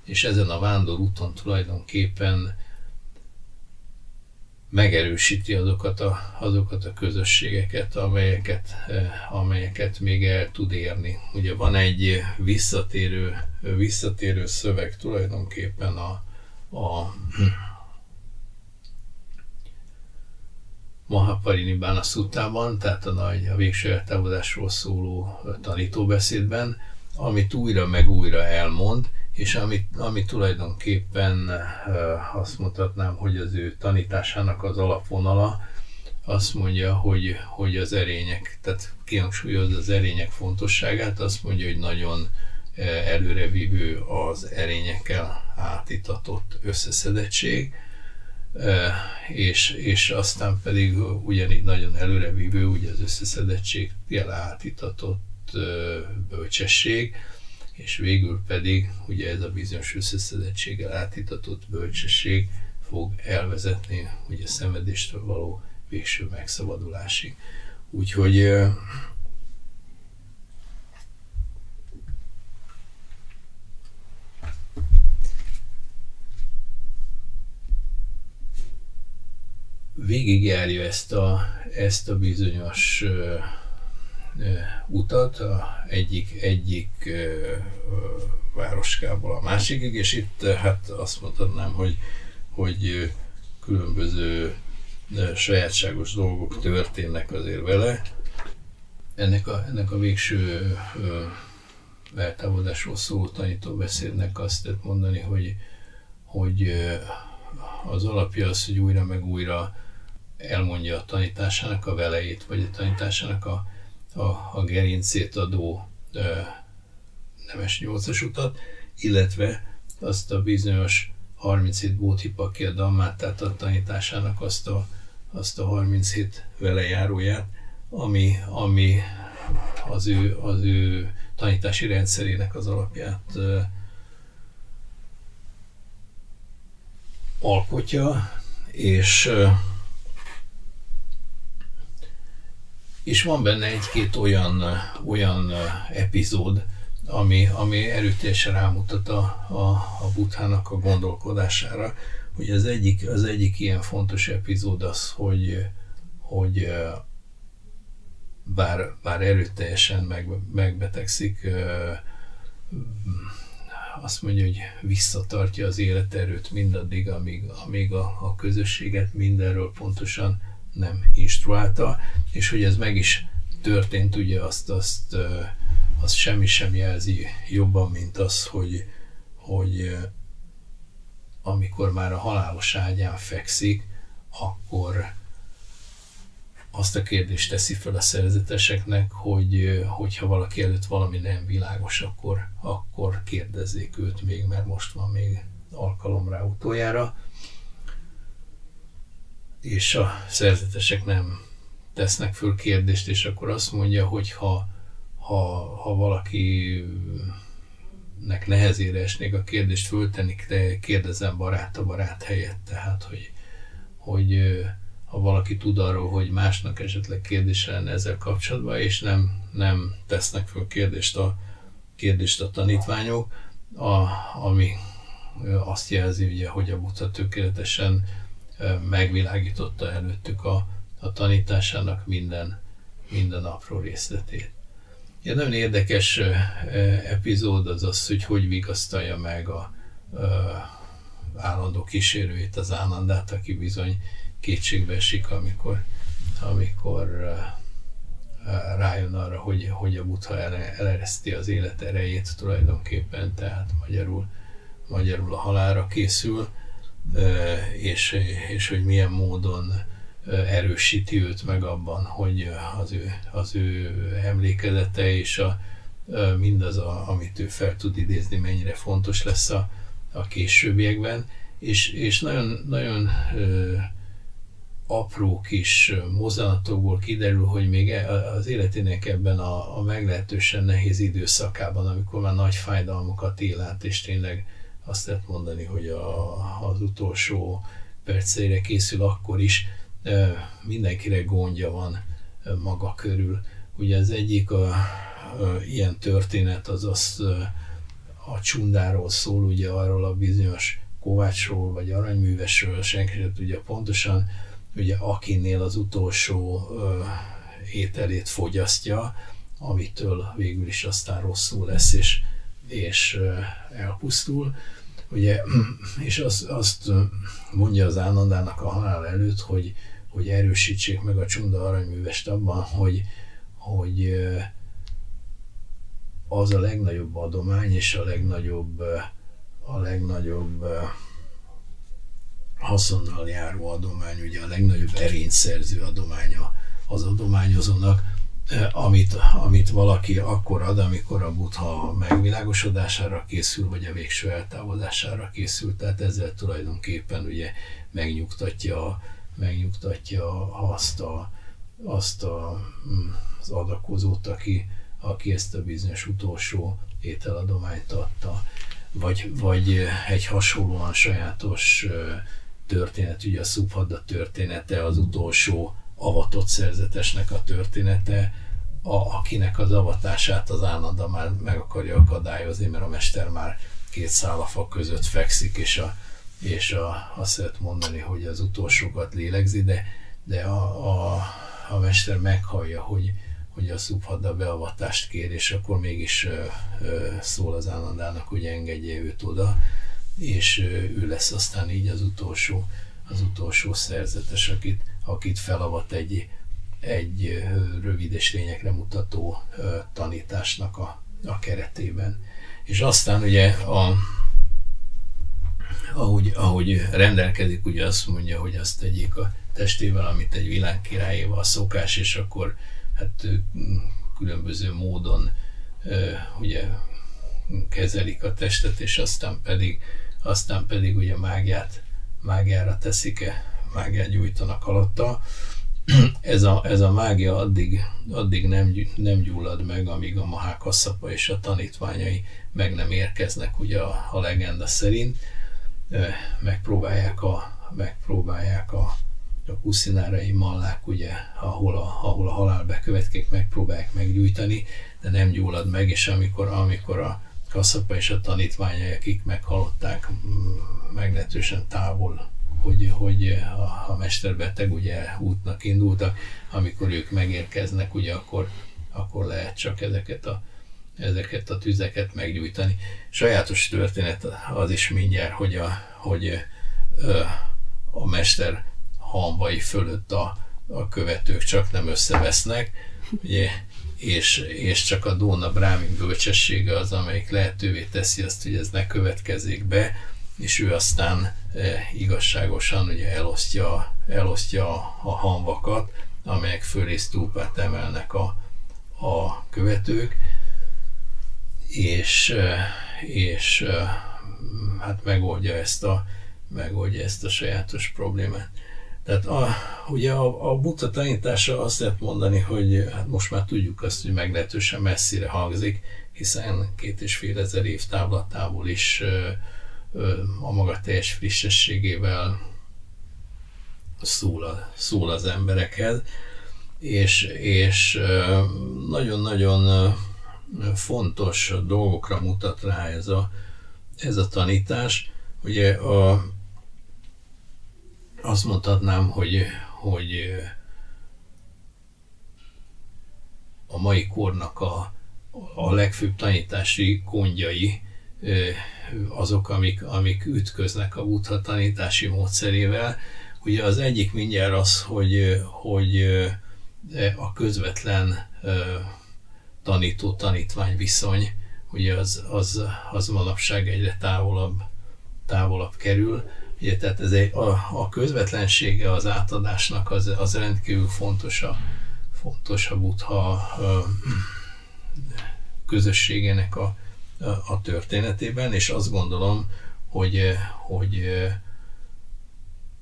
és ezen a vándorúton tulajdonképpen megerősíti azokat a, azokat a közösségeket, amelyeket, eh, amelyeket még el tud érni. Ugye van egy visszatérő, visszatérő szöveg tulajdonképpen a, a Mahaparini Bána Szutában, tehát a nagy, a végső eltávolásról szóló tanítóbeszédben, amit újra meg újra elmond, és ami, ami tulajdonképpen azt mutatnám, hogy az ő tanításának az alapvonala, azt mondja, hogy, hogy az erények, tehát kihangsúlyozza az erények fontosságát, azt mondja, hogy nagyon előrevívő az erényekkel átitatott összeszedettség, és, és aztán pedig ugyanígy nagyon előrevívő ugye az összeszedettség átitatott bölcsesség, és végül pedig ugye ez a bizonyos összeszedettséggel átitatott bölcsesség fog elvezetni ugye szenvedéstől való végső megszabadulásig. Úgyhogy végigjárja ezt a, ezt a bizonyos utat a egyik, egyik városkából a másikig, és itt hát azt mondhatnám, hogy, hogy különböző sajátságos dolgok történnek azért vele. Ennek a, ennek a végső eltávolodásról szóló tanító beszédnek azt tett mondani, hogy, hogy az alapja az, hogy újra meg újra elmondja a tanításának a velejét, vagy a tanításának a, a, a gerincét adó e, nemes nyolcas utat, illetve azt a bizonyos 37 Bóthipakja Dammát, tehát a tanításának azt a, azt a 37 velejáróját, ami, ami az ő, az ő tanítási rendszerének az alapját e, alkotja, és e, és van benne egy-két olyan, olyan epizód, ami, ami erőteljesen rámutat a, a, a buthának a gondolkodására. Ugye az egyik, az egyik ilyen fontos epizód az, hogy, hogy bár, bár erőteljesen meg, megbetegszik, azt mondja, hogy visszatartja az életerőt mindaddig, amíg, amíg a, a közösséget mindenről pontosan nem instruálta, és hogy ez meg is történt, ugye azt, azt, azt semmi sem jelzi jobban, mint az, hogy, hogy amikor már a halálos ágyán fekszik, akkor azt a kérdést teszi fel a szerzeteseknek, hogy hogyha valaki előtt valami nem világos, akkor, akkor kérdezzék őt még, mert most van még alkalom rá utoljára. És a szerzetesek nem tesznek föl kérdést, és akkor azt mondja, hogy ha, ha, ha valaki nek nehezére esnék a kérdést föltenni, de kérdezem barát a barát helyett, tehát hogy, hogy ha valaki tud arról, hogy másnak esetleg kérdése lenne ezzel kapcsolatban, és nem, nem tesznek föl kérdést a, kérdést a tanítványok, a, ami azt jelzi, ugye, hogy a Buddha tökéletesen megvilágította előttük a, a tanításának minden, minden apró részletét. Egy nagyon érdekes epizód az az, hogy hogy vigasztalja meg a, a állandó kísérőjét, az Ánandát, aki bizony kétségbe esik, amikor, amikor rájön arra, hogy, hogy a Buddha elereszti az élet erejét tulajdonképpen, tehát magyarul, magyarul a halára készül, és, és hogy milyen módon erősíti őt meg abban, hogy az ő, az ő emlékezete és a, mindaz, a, amit ő fel tud idézni, mennyire fontos lesz a, a későbbiekben, és, és nagyon, nagyon apró kis mozzanatokból kiderül, hogy még e, az életének ebben a, a meglehetősen nehéz időszakában, amikor már nagy fájdalmakat él át, és tényleg azt lehet mondani, hogy a, az utolsó perceire készül akkor is, mindenkire gondja van maga körül. Ugye az egyik a, a, ilyen történet az az a csundáról szól, ugye arról a bizonyos kovácsról vagy aranyművesről, senki sem tudja pontosan, ugye akinél az utolsó ö, ételét fogyasztja, amitől végül is aztán rosszul lesz, és, és elpusztul. Ugye, és az, azt mondja az Ánandának a halál előtt, hogy, hogy erősítsék meg a csunda aranyművest abban, hogy, hogy az a legnagyobb adomány és a legnagyobb, a legnagyobb haszonnal járó adomány, ugye a legnagyobb erényszerző adománya az adományozónak, amit, amit valaki akkor ad, amikor a buddha megvilágosodására készül, vagy a végső eltávozására készül. Tehát ezzel tulajdonképpen ugye megnyugtatja, megnyugtatja azt, a, azt a, mm, az adakozót, aki, aki ezt a bizonyos utolsó ételadományt adta. Vagy, vagy egy hasonlóan sajátos történet, ugye a Szubhadda története, az utolsó avatott szerzetesnek a története, a, akinek az avatását az Ánanda már meg akarja akadályozni, mert a mester már két szálafa között fekszik, és, a, és a, azt szeret mondani, hogy az utolsókat lélegzi, de, de a, a, a mester meghallja, hogy, hogy a Szubhadda beavatást kér, és akkor mégis ö, ö, szól az Ánandának, hogy engedje őt oda, és ő lesz aztán így az utolsó, az utolsó szerzetes, akit, akit felavat egy, egy rövid és lényekre mutató tanításnak a, a keretében. És aztán ugye a, ahogy, ahogy rendelkezik, ugye azt mondja, hogy azt tegyék a testével, amit egy világkirályéval szokás, és akkor hát különböző módon ugye kezelik a testet, és aztán pedig aztán pedig ugye mágiát, mágiára teszik-e, mágiát gyújtanak alatta. Ez a, ez a mágia addig, addig nem, nem gyullad meg, amíg a Mahákasszapa és a tanítványai meg nem érkeznek, ugye a, a legenda szerint. Megpróbálják a, megpróbálják a, a kuszinárai mallák, ugye, ahol a, ahol a halál bekövetkezik, megpróbálják meggyújtani, de nem gyullad meg, és amikor, amikor a, Kasszapa és a tanítványai, akik meghallották meglehetősen távol, hogy, hogy a, a mesterbeteg ugye útnak indultak, amikor ők megérkeznek, ugye akkor, akkor lehet csak ezeket a, ezeket a tüzeket meggyújtani. Sajátos történet az is mindjárt, hogy a, hogy a mester hambai fölött a, a követők csak nem összevesznek. Ugye és, és csak a Dóna Brámin bölcsessége az, amelyik lehetővé teszi azt, hogy ez ne következzék be, és ő aztán e, igazságosan ugye elosztja, elosztja a, hanvakat, amelyek fölé stúpát emelnek a, a követők, és, és hát megoldja ezt a, megoldja ezt a sajátos problémát. Tehát a, ugye a, a buta tanítása azt lehet mondani, hogy hát most már tudjuk azt, hogy meglehetősen messzire hangzik, hiszen két és fél ezer év távlatából is a maga teljes frissességével szól, a, szól az emberekhez, és, és nagyon-nagyon fontos dolgokra mutat rá ez a, ez a tanítás. Ugye a, azt mondhatnám, hogy, hogy a mai kornak a, a legfőbb tanítási gondjai azok, amik, amik ütköznek a buddha tanítási módszerével. Ugye az egyik mindjárt az, hogy, hogy a közvetlen tanító-tanítvány viszony, ugye az, az, az manapság egyre távolabb, távolabb kerül. Ugye, tehát ez egy, a, a közvetlensége az átadásnak az, az rendkívül fontos a, fontos a buddha közösségének a, a, történetében, és azt gondolom, hogy, hogy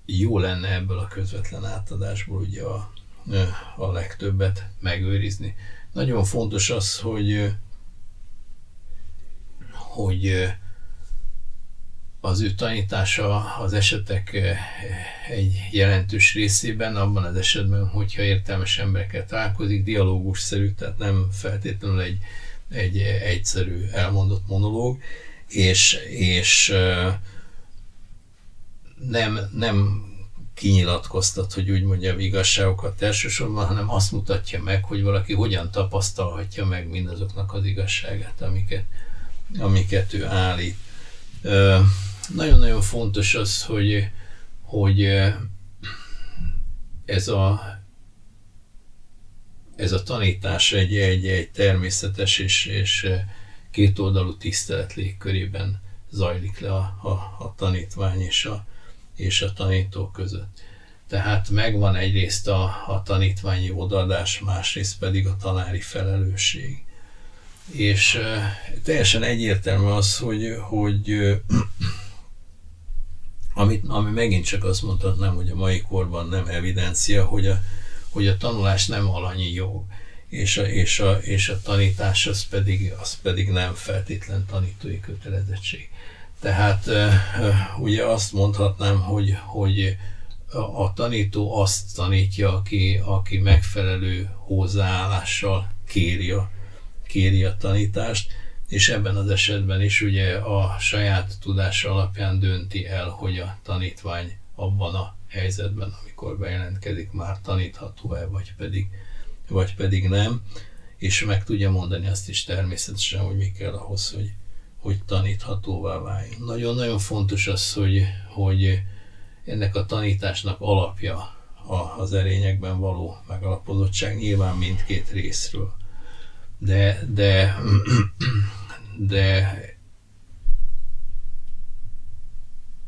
jó lenne ebből a közvetlen átadásból ugye a, a legtöbbet megőrizni. Nagyon fontos az, hogy, hogy az ő tanítása az esetek egy jelentős részében, abban az esetben, hogyha értelmes emberekkel találkozik, dialógusszerű, tehát nem feltétlenül egy, egy egyszerű elmondott monológ, és, és nem, nem kinyilatkoztat, hogy úgy mondjam igazságokat elsősorban, hanem azt mutatja meg, hogy valaki hogyan tapasztalhatja meg mindazoknak az igazságát, amiket, amiket ő állít. Nagyon-nagyon fontos az, hogy, hogy ez a, ez a tanítás egy, egy, egy természetes és, és kétoldalú tisztelet légkörében zajlik le a, a, a tanítvány és a, és a tanító között. Tehát megvan egyrészt a, a tanítványi odaadás, másrészt pedig a tanári felelősség. És teljesen egyértelmű az, hogy, hogy amit, ami megint csak azt mondhatnám, hogy a mai korban nem evidencia, hogy a, hogy a tanulás nem alanyi jog, és a, és a, és a tanítás az pedig, az pedig nem feltétlen tanítói kötelezettség. Tehát ugye azt mondhatnám, hogy, hogy a tanító azt tanítja, aki, aki megfelelő hozzáállással kéri a, kéri a tanítást, és ebben az esetben is ugye a saját tudása alapján dönti el, hogy a tanítvány abban a helyzetben, amikor bejelentkezik, már tanítható-e, vagy pedig, vagy pedig nem, és meg tudja mondani azt is természetesen, hogy mi kell ahhoz, hogy, hogy taníthatóvá váljon. Nagyon-nagyon fontos az, hogy, hogy ennek a tanításnak alapja az erényekben való megalapozottság, nyilván mindkét részről. De, de, de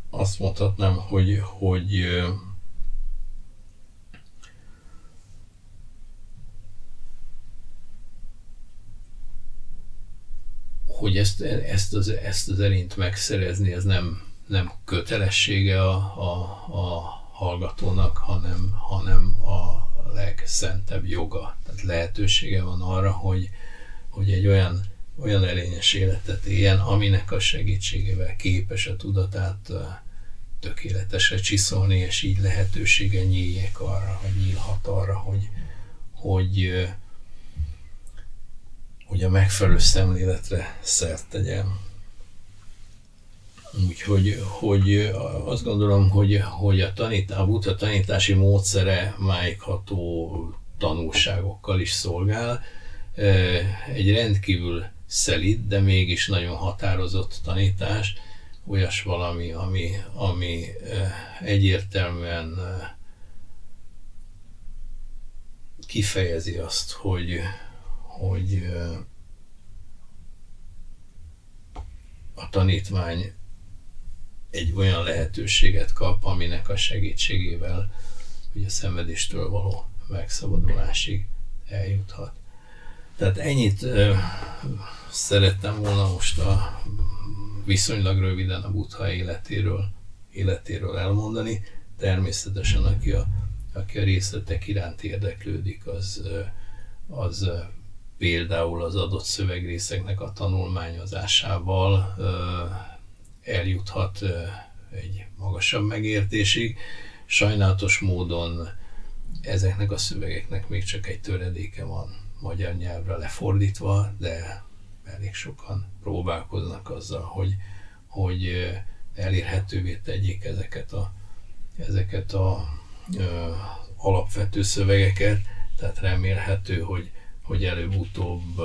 azt mondhatnám, hogy, hogy hogy ezt, ezt, az, ezt az erényt megszerezni, ez nem, nem kötelessége a, a, a hallgatónak, hanem, hanem a legszentebb joga. Tehát lehetősége van arra, hogy, hogy egy olyan, olyan erényes életet éljen, aminek a segítségével képes a tudatát tökéletesre csiszolni, és így lehetősége nyíljék arra, vagy nyílhat arra, hogy, hogy hogy a megfelelő szemléletre szert tegyen. Úgyhogy hogy azt gondolom, hogy, hogy a, tanít, a buddha tanítási módszere májkható tanulságokkal is szolgál. Egy rendkívül szelid, de mégis nagyon határozott tanítás, olyas valami, ami, ami egyértelműen kifejezi azt, hogy, hogy a tanítvány egy olyan lehetőséget kap, aminek a segítségével hogy a szenvedéstől való megszabadulásig eljuthat. Tehát ennyit ö, szerettem volna most a viszonylag röviden a Buddha életéről, életéről elmondani. Természetesen, aki a, aki a részletek iránt érdeklődik, az, az például az adott szövegrészeknek a tanulmányozásával eljuthat egy magasabb megértésig. Sajnálatos módon ezeknek a szövegeknek még csak egy töredéke van magyar nyelvre lefordítva, de elég sokan próbálkoznak azzal, hogy, hogy elérhetővé tegyék ezeket a, ezeket a ö, alapvető szövegeket, tehát remélhető, hogy, hogy előbb-utóbb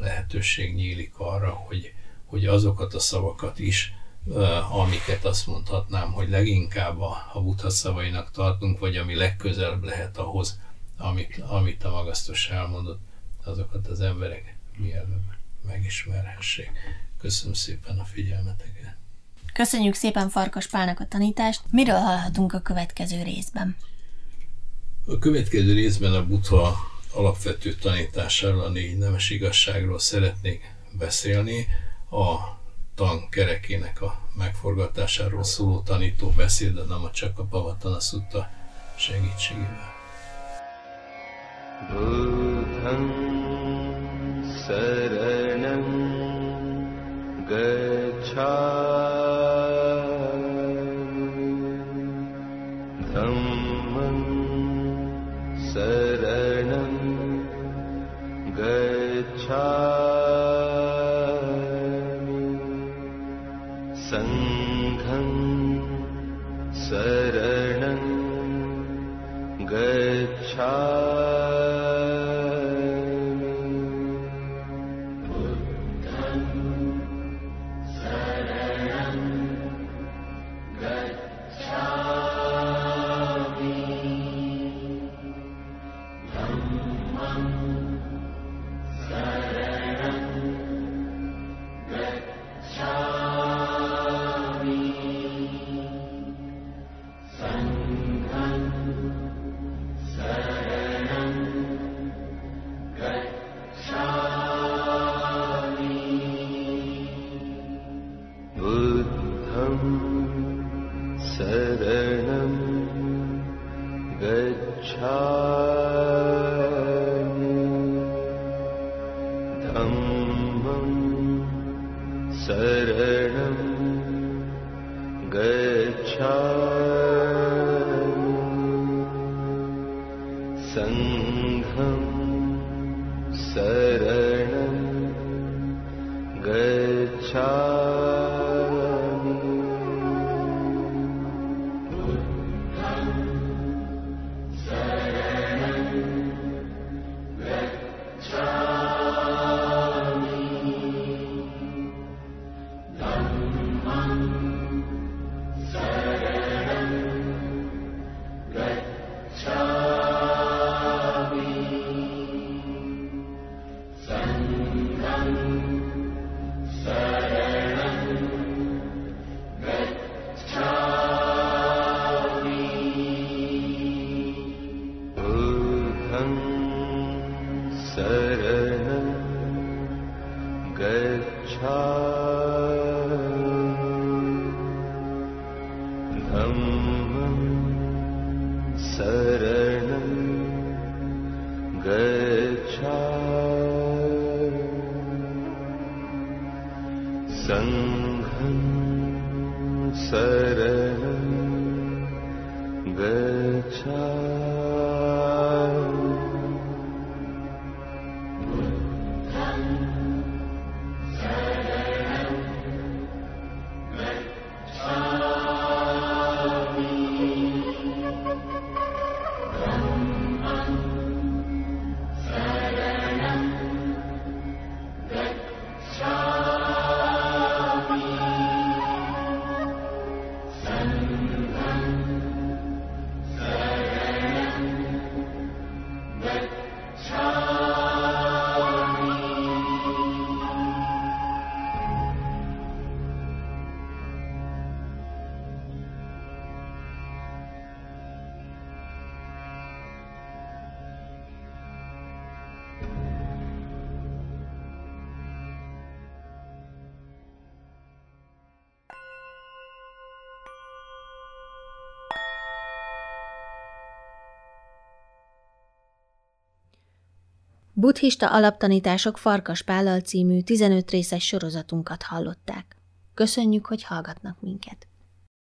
lehetőség nyílik arra, hogy, hogy azokat a szavakat is, amiket azt mondhatnám, hogy leginkább a, a buddha szavainak tartunk, vagy ami legközelebb lehet ahhoz, amit, amit a magasztos elmondott, azokat az emberek mielőbb megismerhessék. Köszönöm szépen a figyelmeteket. Köszönjük szépen Farkas Pálnak a tanítást. Miről hallhatunk a következő részben? A következő részben a Buddha alapvető tanításáról, a négy nemes igazságról szeretnék beszélni. A tankerekének a megforgatásáról szóló tanító de nem a csak a Pavatana Sutta segítségével. Buddham Saranam Gacchami छा शरणं गच्छा धम्मं गच्छ Buddhista alaptanítások Farkas Pállal című 15 részes sorozatunkat hallották. Köszönjük, hogy hallgatnak minket!